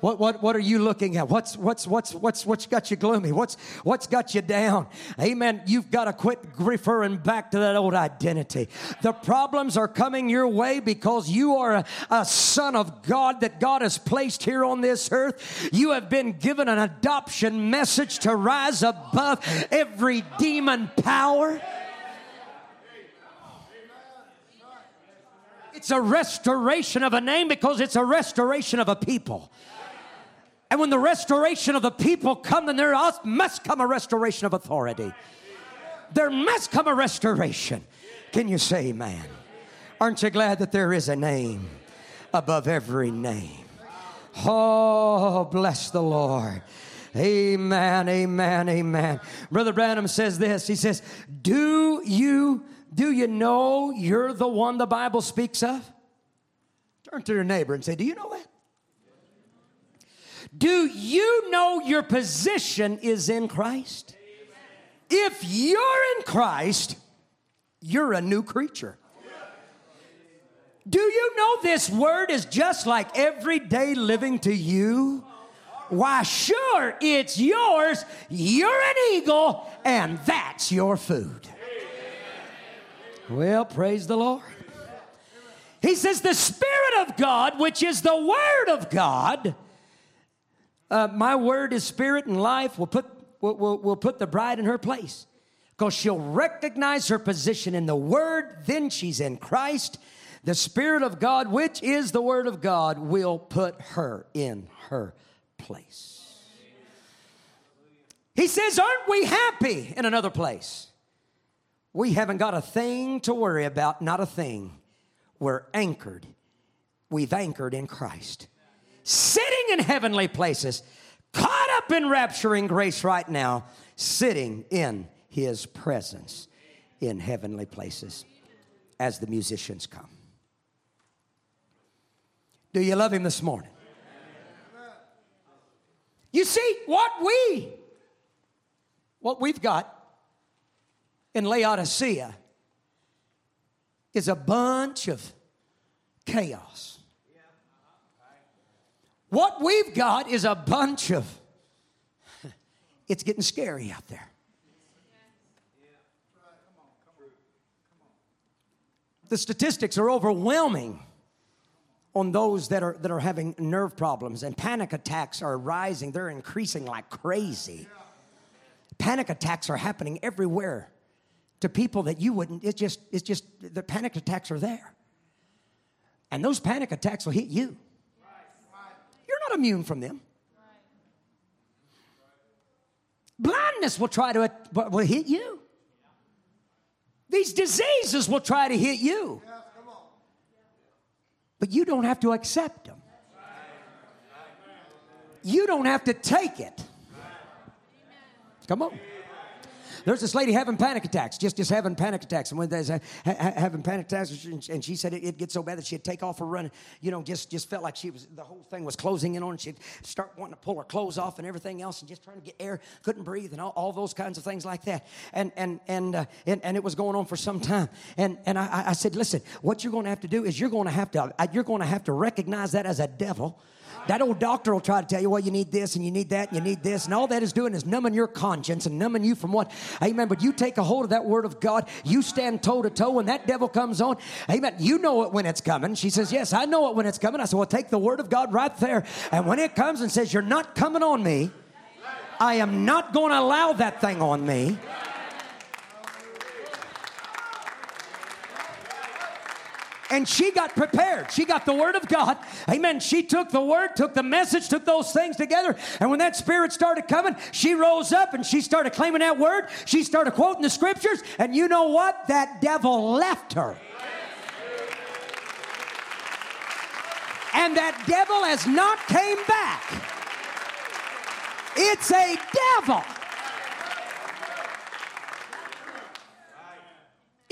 What, what, what are you looking at? What's, what's, what's, what's, what's got you gloomy? What's, what's got you down? Amen. You've got to quit referring back to that old identity. The problems are coming your way because you are a, a son of God that God has placed here on this earth. You have been given an adoption message to rise above every demon power. It's a restoration of a name because it's a restoration of a people. And when the restoration of the people come, then there must come a restoration of authority. There must come a restoration. Can you say amen? Aren't you glad that there is a name above every name? Oh, bless the Lord. Amen, amen, amen. Brother Branham says this. He says, "Do you do you know you're the one the Bible speaks of?" Turn to your neighbor and say, "Do you know that?" Do you know your position is in Christ? If you're in Christ, you're a new creature. Do you know this word is just like everyday living to you? Why, sure, it's yours. You're an eagle, and that's your food. Well, praise the Lord. He says, The Spirit of God, which is the Word of God, uh, my word is spirit and life. We'll put, we'll, we'll, we'll put the bride in her place because she'll recognize her position in the word. Then she's in Christ. The Spirit of God, which is the Word of God, will put her in her place. He says, Aren't we happy in another place? We haven't got a thing to worry about, not a thing. We're anchored. We've anchored in Christ sitting in heavenly places, caught up in rapturing grace right now, sitting in his presence in heavenly places as the musicians come. Do you love him this morning? You see, what we, what we've got in Laodicea is a bunch of chaos. What we've got is a bunch of, it's getting scary out there. The statistics are overwhelming on those that are, that are having nerve problems, and panic attacks are rising. They're increasing like crazy. Panic attacks are happening everywhere to people that you wouldn't, it's just, it's just, the panic attacks are there. And those panic attacks will hit you not immune from them. Blindness will try to will hit you. These diseases will try to hit you. But you don't have to accept them. You don't have to take it. Come on. There's this lady having panic attacks, just just having panic attacks, and when there's ha- ha- having panic attacks, and she said it, it gets so bad that she'd take off her run. You know, just just felt like she was the whole thing was closing in on. her. She'd start wanting to pull her clothes off and everything else, and just trying to get air, couldn't breathe, and all, all those kinds of things like that. And and and uh, and, and it was going on for some time. And and I, I said, listen, what you're going to have to do is you're going to have to you're going to have to recognize that as a devil. That old doctor will try to tell you, well, you need this and you need that and you need this. And all that is doing is numbing your conscience and numbing you from what? Amen. But you take a hold of that word of God. You stand toe to toe when that devil comes on. Amen. You know it when it's coming. She says, yes, I know it when it's coming. I said, well, take the word of God right there. And when it comes and says, you're not coming on me, I am not going to allow that thing on me. And she got prepared. She got the word of God. Amen. She took the word, took the message, took those things together. And when that spirit started coming, she rose up and she started claiming that word. She started quoting the scriptures. And you know what? That devil left her. And that devil has not came back. It's a devil.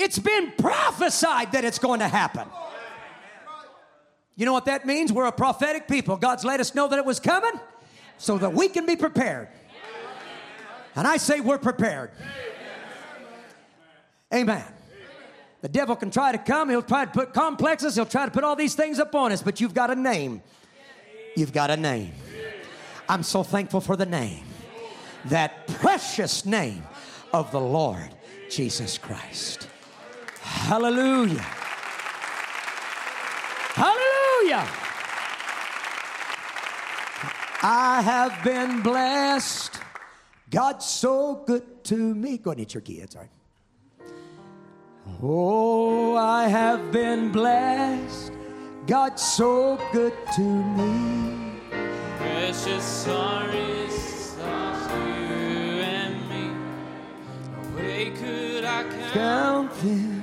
It's been prophesied that it's going to happen. You know what that means? We're a prophetic people. God's let us know that it was coming so that we can be prepared. And I say we're prepared. Amen. The devil can try to come, he'll try to put complexes, he'll try to put all these things upon us, but you've got a name. You've got a name. I'm so thankful for the name, that precious name of the Lord Jesus Christ. Hallelujah. Hallelujah. I have been blessed. God's so good to me. Go ahead and eat your kids, all right? Oh, I have been blessed. God's so good to me.
Precious are his thoughts, you and me. No way could I count
Count them.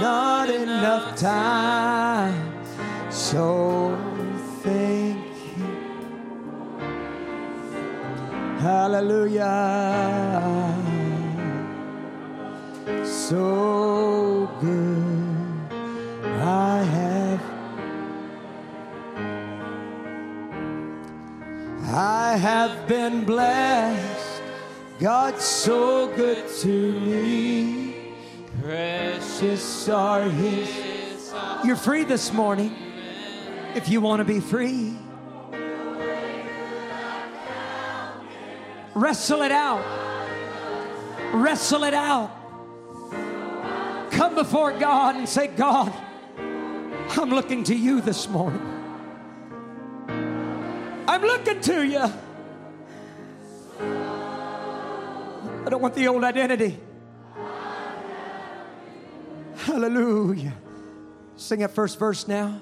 Not enough time. So thank you. Hallelujah. So good. I have. I have been blessed. God's so good to me. Precious are His. You're free this morning if you want to be free. Wrestle it out. Wrestle it out. Come before God and say, God, I'm looking to you this morning. I'm looking to you. I don't want the old identity. Hallelujah. Sing that first verse now.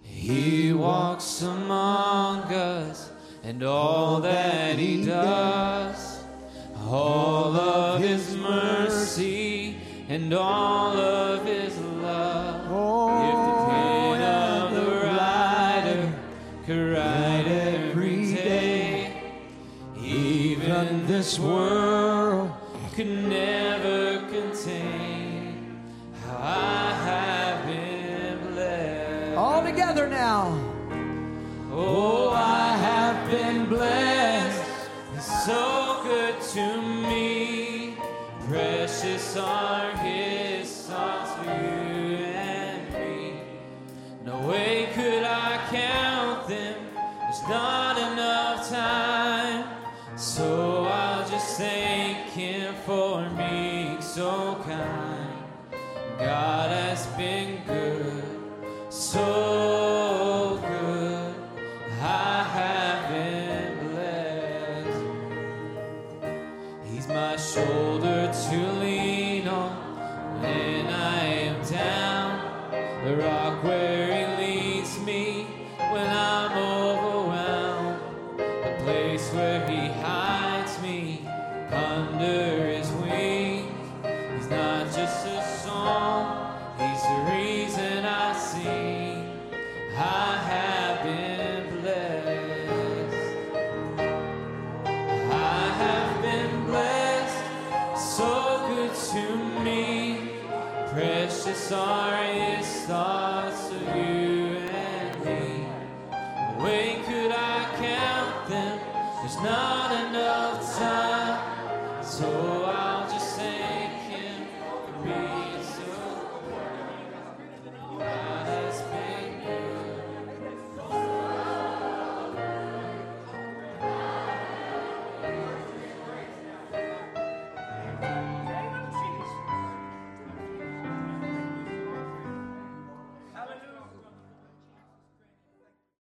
He walks among us, and all that he does, all of his mercy, and all of his love. if the pen of the writer could write every day, even this world so good to me. Precious are his thoughts for you and me. No way could I count them. There's not enough time. So I'll just thank him for being so kind. God has been good, so